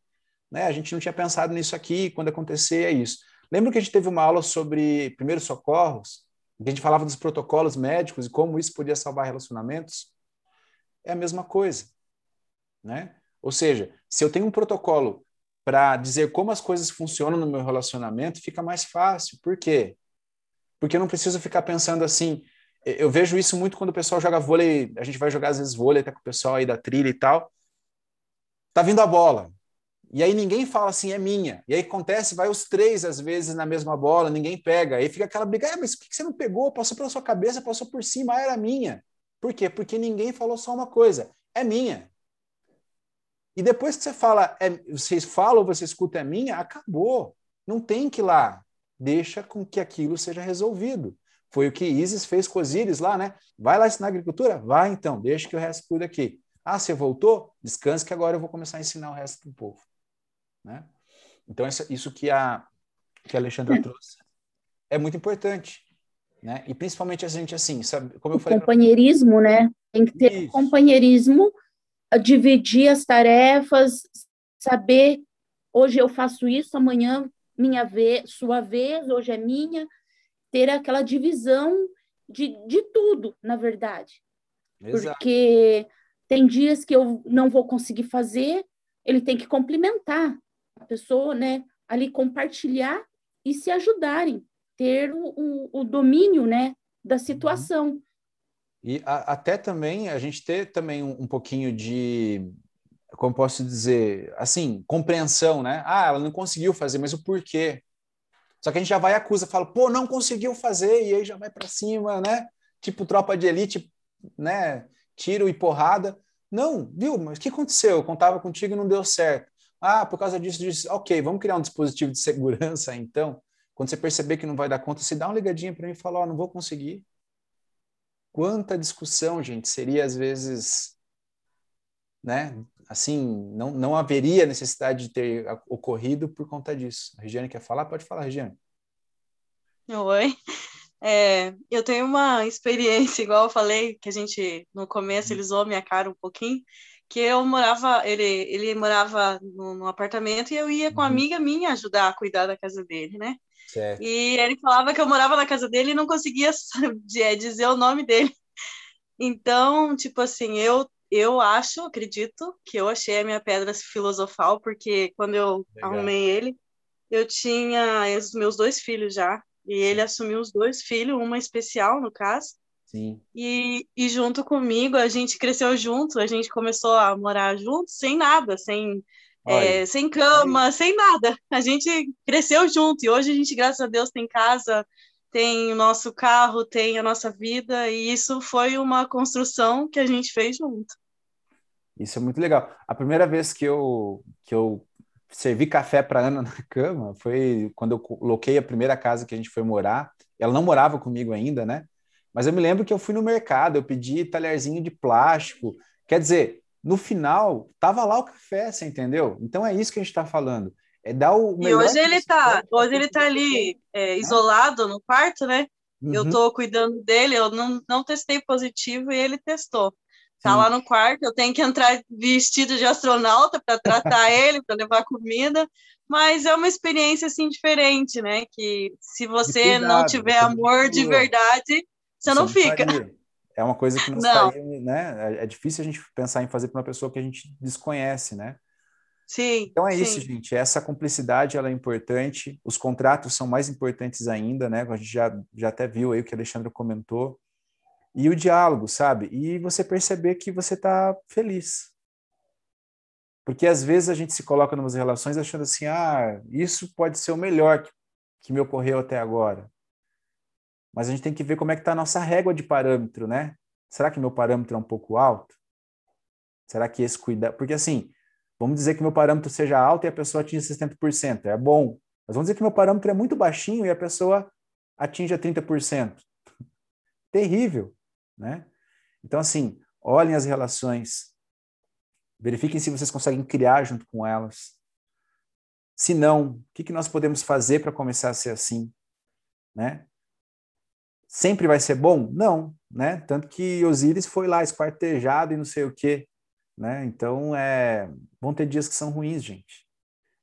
né, a gente não tinha pensado nisso aqui, quando acontecer é isso. Lembra que a gente teve uma aula sobre primeiros socorros? A gente falava dos protocolos médicos e como isso podia salvar relacionamentos? É a mesma coisa, né? Ou seja, se eu tenho um protocolo para dizer como as coisas funcionam no meu relacionamento, fica mais fácil. Por quê? porque eu não preciso ficar pensando assim. Eu vejo isso muito quando o pessoal joga vôlei, a gente vai jogar às vezes vôlei, tá com o pessoal aí da trilha e tal. Tá vindo a bola. E aí ninguém fala assim, é minha. E aí acontece, vai os três às vezes na mesma bola, ninguém pega. Aí fica aquela briga, ah, mas por que você não pegou? Passou pela sua cabeça, passou por cima, ah, era minha. Por quê? Porque ninguém falou só uma coisa, é minha. E depois que você fala, é, vocês falam, você escuta é minha, acabou. Não tem que ir lá. Deixa com que aquilo seja resolvido. Foi o que Isis fez com Osíris lá, né? Vai lá ensinar agricultura? Vai então, deixa que o resto cuida aqui. Ah, você voltou? Descanse que agora eu vou começar a ensinar o resto do povo. Né? Então, isso, isso que a, que a Alexandra é. trouxe é muito importante. Né? E principalmente a gente, assim, sabe, como eu falei. Companheirismo, pra... né? Tem que ter companheirismo dividir as tarefas, saber hoje eu faço isso, amanhã minha vez, sua vez, hoje é minha, ter aquela divisão de, de tudo, na verdade. Exato. Porque tem dias que eu não vou conseguir fazer, ele tem que complementar a pessoa, né? Ali compartilhar e se ajudarem, ter o, o, o domínio, né, da uhum. situação. E a, até também a gente ter também um, um, pouquinho de, como posso dizer, assim, compreensão, né? Ah, ela não conseguiu fazer, mas o porquê? Só que a gente já vai e acusa, fala, pô, não conseguiu fazer, e aí já vai para cima, né? Tipo tropa de elite, né? Tiro e porrada. Não, viu? Mas o que aconteceu? Eu contava contigo e não deu certo. Ah, por causa disso, disso. Ok, vamos criar um dispositivo de segurança, então. Quando você perceber que não vai dar conta, você dá uma ligadinha para mim e fala, ó, oh, não vou conseguir. Quanta discussão, gente, seria às vezes, né? Assim, não, não haveria necessidade de ter ocorrido por conta disso. A Regiane quer falar? Pode falar, Regiane. Oi. É, eu tenho uma experiência, igual eu falei, que a gente, no começo, uhum. ele zoou minha cara um pouquinho, que eu morava, ele, ele morava no, no apartamento e eu ia com uma uhum. amiga minha ajudar a cuidar da casa dele, né? Certo. E ele falava que eu morava na casa dele e não conseguia é, dizer o nome dele. Então, tipo assim, eu eu acho, acredito, que eu achei a minha pedra filosofal, porque quando eu Legal. arrumei ele, eu tinha os meus dois filhos já, e ele assumiu os dois filhos, uma especial, no caso. Sim. E, e junto comigo, a gente cresceu junto, a gente começou a morar junto, sem nada, sem é, sem cama, sem nada. A gente cresceu junto e hoje a gente, graças a Deus, tem casa, tem o nosso carro, tem a nossa vida e isso foi uma construção que a gente fez junto. Isso é muito legal. A primeira vez que eu que eu servi café para Ana na cama foi quando eu coloquei a primeira casa que a gente foi morar. Ela não morava comigo ainda, né? Mas eu me lembro que eu fui no mercado, eu pedi talherzinho de plástico. Quer dizer, no final, tava lá o café, você entendeu? Então é isso que a gente está falando. É dar o E hoje ele está, hoje ele tá ali é, isolado no quarto, né? Uhum. Eu estou cuidando dele, eu não, não testei positivo e ele testou. Tá Sim. lá no quarto, eu tenho que entrar vestido de astronauta para tratar ele, para levar comida, mas é uma experiência assim diferente, né? Que se você cuidado, não tiver amor de verdade, você, você não fica. Faria é uma coisa que não, não. Sai, né? É, é difícil a gente pensar em fazer para uma pessoa que a gente desconhece, né? Sim. Então é sim. isso, gente. Essa cumplicidade ela é importante. Os contratos são mais importantes ainda, né? A gente já, já até viu aí o que a Alexandre comentou. E o diálogo, sabe? E você perceber que você está feliz. Porque às vezes a gente se coloca em umas relações achando assim, ah, isso pode ser o melhor que, que me ocorreu até agora. Mas a gente tem que ver como é que está a nossa régua de parâmetro, né? Será que meu parâmetro é um pouco alto? Será que esse cuidado... Porque assim, vamos dizer que meu parâmetro seja alto e a pessoa atinge 60%. É bom. Mas vamos dizer que meu parâmetro é muito baixinho e a pessoa atinge 30%. Terrível, né? Então, assim, olhem as relações. Verifiquem se vocês conseguem criar junto com elas. Se não, o que, que nós podemos fazer para começar a ser assim? Né? Sempre vai ser bom? Não, né? Tanto que Osíris foi lá esquartejado e não sei o quê, né? Então, é, vão ter dias que são ruins, gente.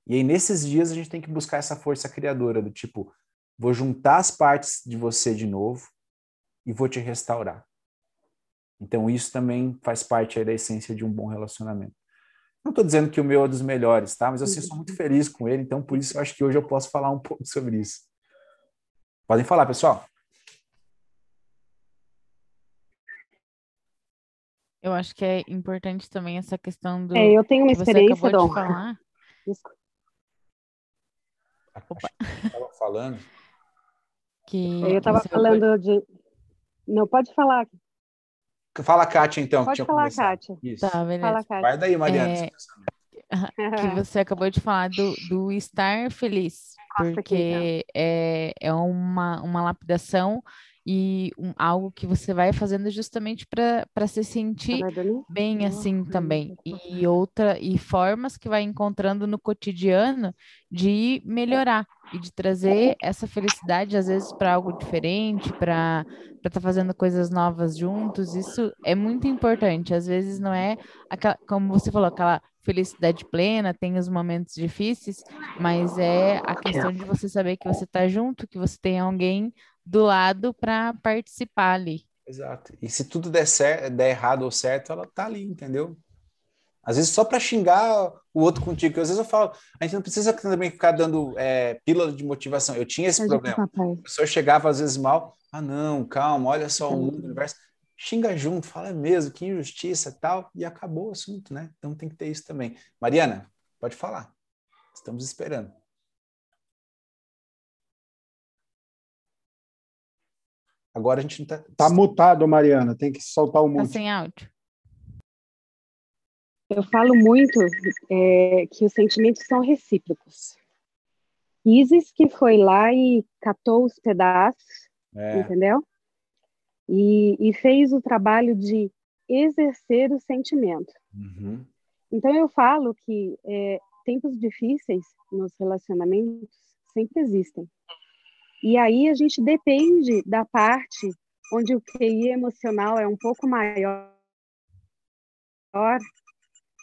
E aí, nesses dias, a gente tem que buscar essa força criadora do tipo, vou juntar as partes de você de novo e vou te restaurar. Então, isso também faz parte da essência de um bom relacionamento. Não estou dizendo que o meu é dos melhores, tá? Mas eu sou muito feliz com ele, então por isso eu acho que hoje eu posso falar um pouco sobre isso. Podem falar, pessoal. Eu acho que é importante também essa questão do. É, eu tenho uma experiência, acabou Dom. de falar. Desculpa. Opa. Estava falando. Que Eu estava você acabou de- falando de. Não, pode falar. Fala, Kátia, então. que Pode tinha falar, começado. Kátia. Isso. Tá, beleza. Fala, Kátia. Vai daí, Mariana. É, que você acabou de falar do, do estar feliz, Nossa, porque é, é uma, uma lapidação e um- algo que você vai fazendo justamente para para se sentir bem assim também. E outra e formas que vai encontrando no cotidiano de melhorar e de trazer essa felicidade às vezes para algo diferente, para para estar fazendo coisas novas juntos. Isso é muito importante. Às vezes não é aquela, como você falou, aquela felicidade plena, tem os momentos difíceis, mas é a questão de você saber que você está junto, que você tem alguém do lado para participar ali. Exato. E se tudo der, cer der errado ou certo, ela tá ali, entendeu? Às vezes só para xingar o outro contigo, que às vezes eu falo, a gente não precisa também ficar dando é, pílula de motivação. Eu tinha esse pro problema. A pessoa chegava às vezes mal, ah não, calma, olha só o mundo, o universo. Xinga junto, fala "É mesmo, que injustiça tal, e acabou o assunto, né? Então tem que ter isso também. Mariana, pode falar. Estamos esperando. Agora a gente não tá. Tá mutado, Mariana. Tem que soltar o Tá mute. sem áudio. Eu falo muito é, que os sentimentos são recíprocos. Isis que foi lá e catou os pedaços, É, entendeu? E, e fez o trabalho de exercer o sentimento. uhum, Então eu falo que é, tempos difíceis nos relacionamentos sempre existem. E aí a gente depende da parte onde o QI emocional é um pouco maior,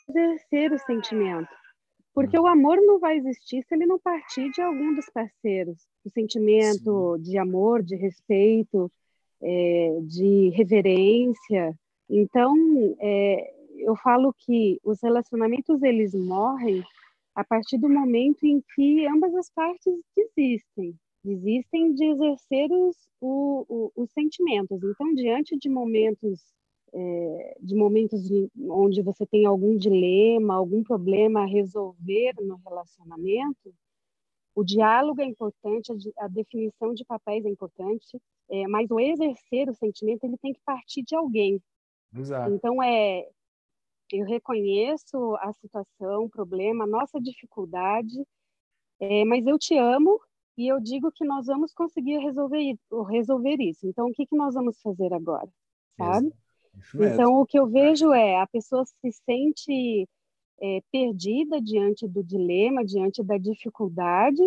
exercer o sentimento. Porque o amor não vai existir se ele não partir de algum dos parceiros. O sentimento de amor, de respeito, é, de reverência. Então, é, eu falo que os relacionamentos eles morrem a partir do momento em que ambas as partes desistem, desistem de exercer os, o, o, os sentimentos. Então, diante de momentos é, de momentos de, onde você tem algum dilema, algum problema a resolver no relacionamento, o diálogo é importante, a, a definição de papéis é importante, é, mas o exercer o sentimento ele tem que partir de alguém. exato. Então é, eu reconheço a situação, o problema, a nossa dificuldade, é, mas eu te amo e eu digo que nós vamos conseguir resolver, resolver isso. Então o que que nós vamos fazer agora, sabe? Então, o que eu vejo é a pessoa se sente é, perdida diante do dilema, diante da dificuldade,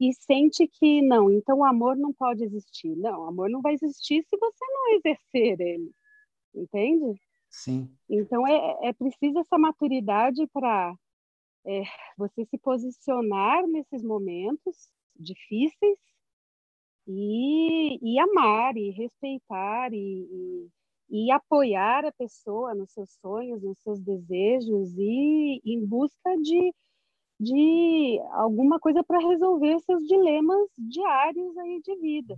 e sente que não, então o amor não pode existir. Não, o amor não vai existir se você não exercer ele, entende? Sim. Então, é, é preciso essa maturidade para é, você se posicionar nesses momentos difíceis e, e amar, e respeitar, e, e e apoiar a pessoa nos seus sonhos, nos seus desejos e em busca de, de alguma coisa para resolver seus dilemas diários aí de vida.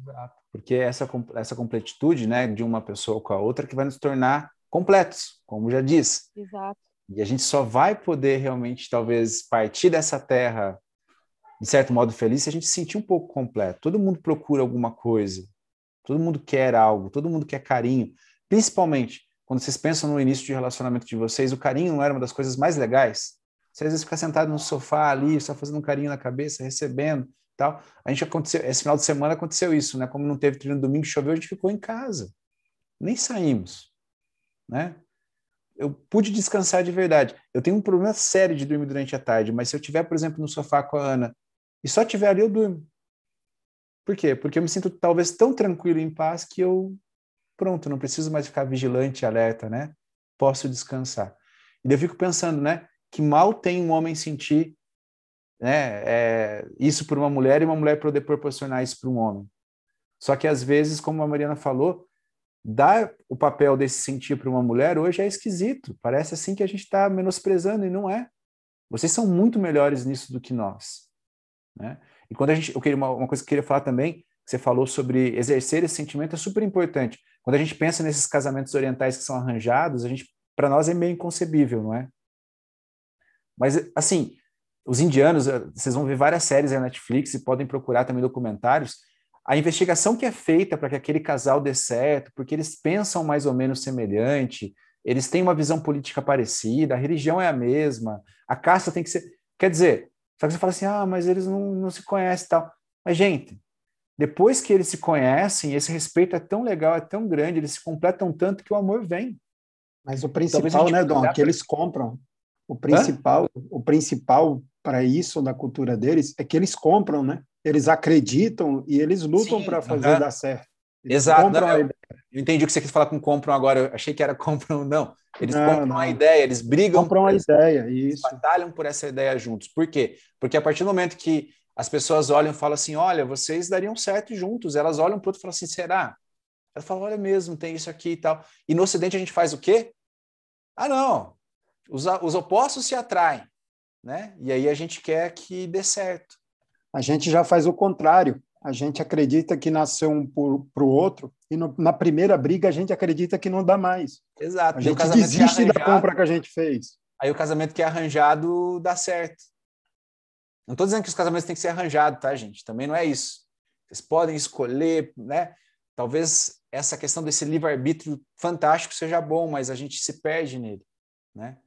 Porque essa, essa completitude né, de uma pessoa com a outra que vai nos tornar completos, como já disse. Exato. E a gente só vai poder realmente, talvez, partir dessa terra, de certo modo, feliz se a gente se sentir um pouco completo. Todo mundo procura alguma coisa, todo mundo quer algo, todo mundo quer carinho. Principalmente quando vocês pensam no início de relacionamento de vocês, o carinho não era uma das coisas mais legais. Você às vezes fica sentado no sofá ali, só fazendo um carinho na cabeça, recebendo tal. A gente aconteceu, esse final de semana aconteceu isso, né? Como não teve treino no domingo, choveu, a gente ficou em casa. Nem saímos, né? Eu pude descansar de verdade. Eu tenho um problema sério de dormir durante a tarde, mas se eu tiver, por exemplo, no sofá com a Ana e só tiver ali, eu durmo. Por quê? Porque eu me sinto talvez tão tranquilo e em paz que eu pronto, não preciso mais ficar vigilante, alerta, né? Posso descansar. E eu fico pensando, né? Que mal tem um homem sentir né, é, isso por uma mulher e uma mulher poder proporcionar isso para um homem. Só que às vezes, como a Mariana falou, dar o papel desse sentir para uma mulher hoje é esquisito. Parece assim que a gente está menosprezando e não é. Vocês são muito melhores nisso do que nós. Né? E quando a gente, eu queria uma, uma coisa que eu queria falar também, você falou sobre exercer esse sentimento é super importante. Quando a gente pensa nesses casamentos orientais que são arranjados, a gente para nós é meio inconcebível, não é? Mas, assim, os indianos, eh, vocês vão ver várias séries na Netflix e podem procurar também documentários. A investigação que é feita para que aquele casal dê certo, porque eles pensam mais ou menos semelhante, eles têm uma visão política parecida, a religião é a mesma, a caça tem que ser. Quer dizer, só que você fala assim, ah, mas eles não, não se conhecem e tal. Mas, gente, depois que eles se conhecem, esse respeito é tão legal, é tão grande, eles se completam tanto que o amor vem. Mas o principal, né, Dom, que eles compram. O principal, Hã? o principal para isso na cultura deles é que eles compram, né? Eles acreditam e eles lutam para fazer dar certo. Exato. Não, eu, eu, entendi o que você quis falar com compram agora. Eu achei que era compram, não. Eles não, compram não. a ideia, eles brigam. Compram a ideia, isso. batalham por essa ideia juntos. Por quê? Porque a partir do momento que as pessoas olham e falam assim: olha, vocês dariam certo juntos. Elas olham para o outro e falam assim: será? Ela fala: olha mesmo, tem isso aqui e tal. E no Ocidente a gente faz o quê? Ah, não. Os, os opostos se atraem, né? E aí a gente quer que dê certo. A gente já faz o contrário. A gente acredita que nasceu um para o outro e no, na primeira briga a gente acredita que não dá mais. Exato. A gente é desiste é da compra que a gente fez. Aí o casamento que é arranjado dá certo. Não estou dizendo que os casamentos têm que ser arranjados, tá, gente? Também não é isso. Vocês podem escolher, né? Talvez essa questão desse livre-arbítrio fantástico seja bom, mas a gente se perde nele, né?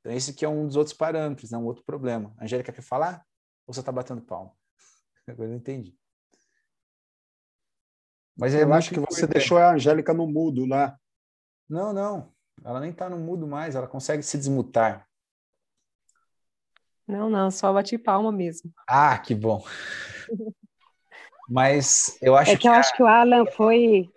Então, esse aqui é um dos outros parâmetros, né? um outro problema. Angélica quer falar? Ou você está batendo palma? Agora eu entendi. Mas é eu acho que você deixou a Angélica no mudo lá. Não, não. Ela nem está no mudo mais, ela consegue se desmutar. Não, não, só bati palma mesmo. Ah, que bom. Mas eu acho é que, que eu a... acho que o Alan foi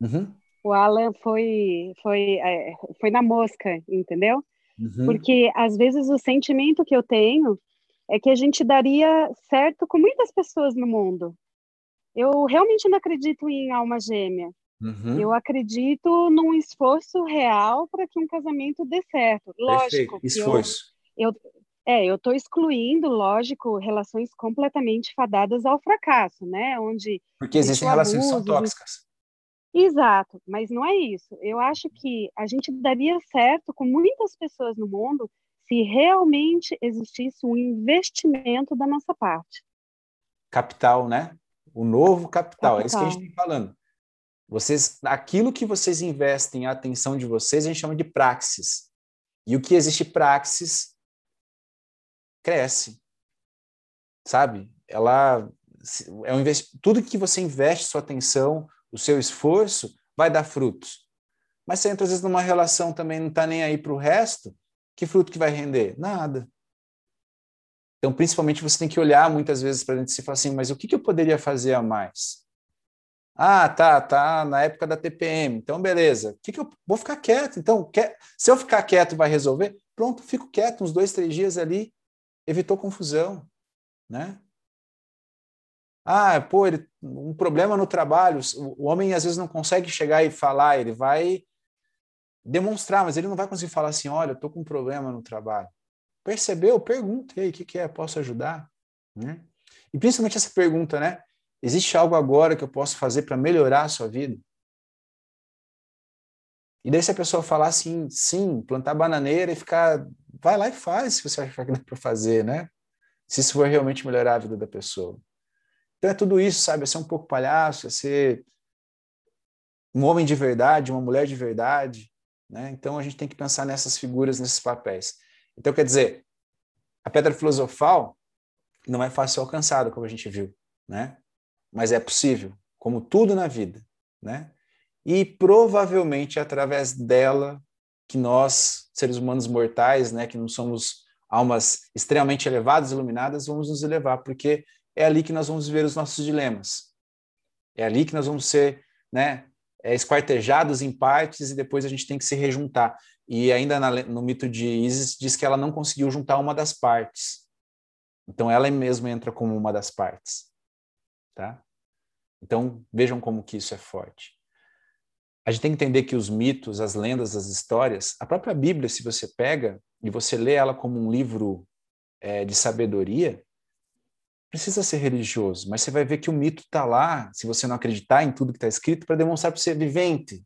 uhum. o Alan foi foi é, foi na mosca, entendeu? Uhum. Porque às vezes o sentimento que eu tenho é que a gente daria certo com muitas pessoas no mundo. Eu realmente não acredito em alma gêmea. Uhum. Eu acredito num esforço real para que um casamento dê certo. Lógico. Esforço. Eu, eu, é, eu estou excluindo, lógico, relações completamente fadadas ao fracasso, né? Onde porque existem relações que são tóxicas. Exato, mas não é isso. Eu acho que a gente daria certo com muitas pessoas no mundo se realmente existisse um investimento da nossa parte. Capital, né? O novo capital, capital. é isso que a gente está falando. Vocês, aquilo que vocês investem a atenção de vocês, a gente chama de praxis. E o que existe praxis cresce. Sabe? Ela é um invest... tudo que você investe sua atenção, o seu esforço, vai dar frutos. Mas você entra às vezes numa relação também não está nem aí para o resto, que fruto que vai render? Nada. Então, principalmente, você tem que olhar muitas vezes para dentro e falar assim, mas o que, que eu poderia fazer a mais? Ah, tá, tá na época da TPM. Então, beleza. O que, que eu vou ficar quieto? Então, quer... se eu ficar quieto, vai resolver? Pronto, fico quieto uns dois, três dias ali evitou confusão, né? Ah, pô, ele, um problema no trabalho, o homem às vezes não consegue chegar e falar, ele vai demonstrar, mas ele não vai conseguir falar assim, olha, eu tô com um problema no trabalho. Percebeu? Pergunta, aí, o que, que é? Posso ajudar? Né? E principalmente essa pergunta, né? Existe algo agora que eu posso fazer para melhorar a sua vida? E daí se a pessoa falar assim, sim, plantar bananeira e ficar vai lá e faz se você achar que dá para fazer, né? Se isso for realmente melhorar a vida da pessoa. Então é tudo isso, sabe? É ser um pouco palhaço, é ser um homem de verdade, uma mulher de verdade, né? Então a gente tem que pensar nessas figuras, nesses papéis. Então quer dizer, a pedra filosofal não é fácil alcançada, como a gente viu, né? Mas é possível, como tudo na vida, né? E provavelmente através dela que nós, seres humanos mortais, né, que não somos almas extremamente elevadas, iluminadas, vamos nos elevar, porque é ali que nós vamos ver os nossos dilemas. É ali que nós vamos ser, né, é, esquartejados em partes e depois a gente tem que se rejuntar. E ainda na, no mito de Isis diz que ela não conseguiu juntar uma das partes. Então ela mesma entra como uma das partes, tá? Então vejam como que isso é forte a gente tem que entender que os mitos, as lendas, as histórias, a própria Bíblia, se você pega e você lê ela como um livro é, de sabedoria, precisa ser religioso, mas você vai ver que o mito está lá, se você não acreditar em tudo que está escrito, para demonstrar para você vivente.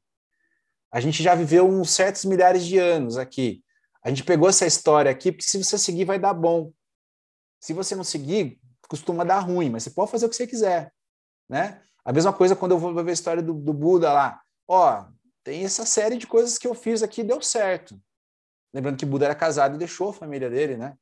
A gente já viveu uns certos milhares de anos aqui. A gente pegou essa história aqui, porque se você seguir, vai dar bom. Se você não seguir, costuma dar ruim, mas você pode fazer o que você quiser. Né? A mesma coisa quando eu vou ver a história do, do Buda lá. Ó, tem essa série de coisas que eu fiz aqui deu certo. Lembrando que Buda era casado e deixou a família dele, né?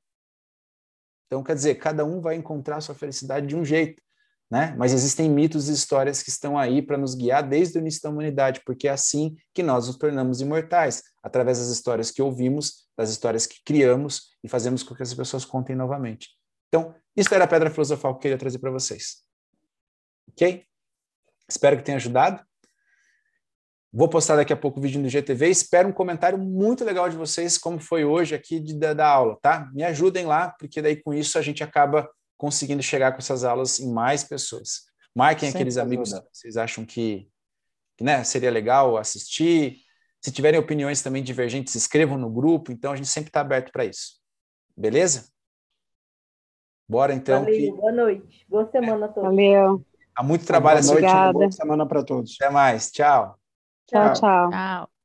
Então, quer dizer, cada um vai encontrar a sua felicidade de um jeito, né? Mas existem mitos e histórias que estão aí para nos guiar desde o início da humanidade, porque é assim que nós nos tornamos imortais, através das histórias que ouvimos, das histórias que criamos e fazemos com que as pessoas contem novamente. Então, isso era a pedra filosofal que eu queria trazer para vocês. Ok? Espero que tenha ajudado. Vou postar daqui a pouco o vídeo no GTV. Espero um comentário muito legal de vocês, como foi hoje aqui de, da, da, aula, tá? Me ajudem lá, porque daí com isso a gente acaba conseguindo chegar com essas aulas em mais pessoas. Marquem Sempre aqueles amigos que vocês acham que, que né, seria legal assistir. Se tiverem opiniões também divergentes, se inscrevam no grupo. Então a gente sempre está aberto para isso. Beleza? Bora então. Valeu, que... boa noite. Boa semana a todos. Valeu. Há muito trabalho boa noite, boa semana para todos. Até mais. Tchau. Tchau, tchau. tchau.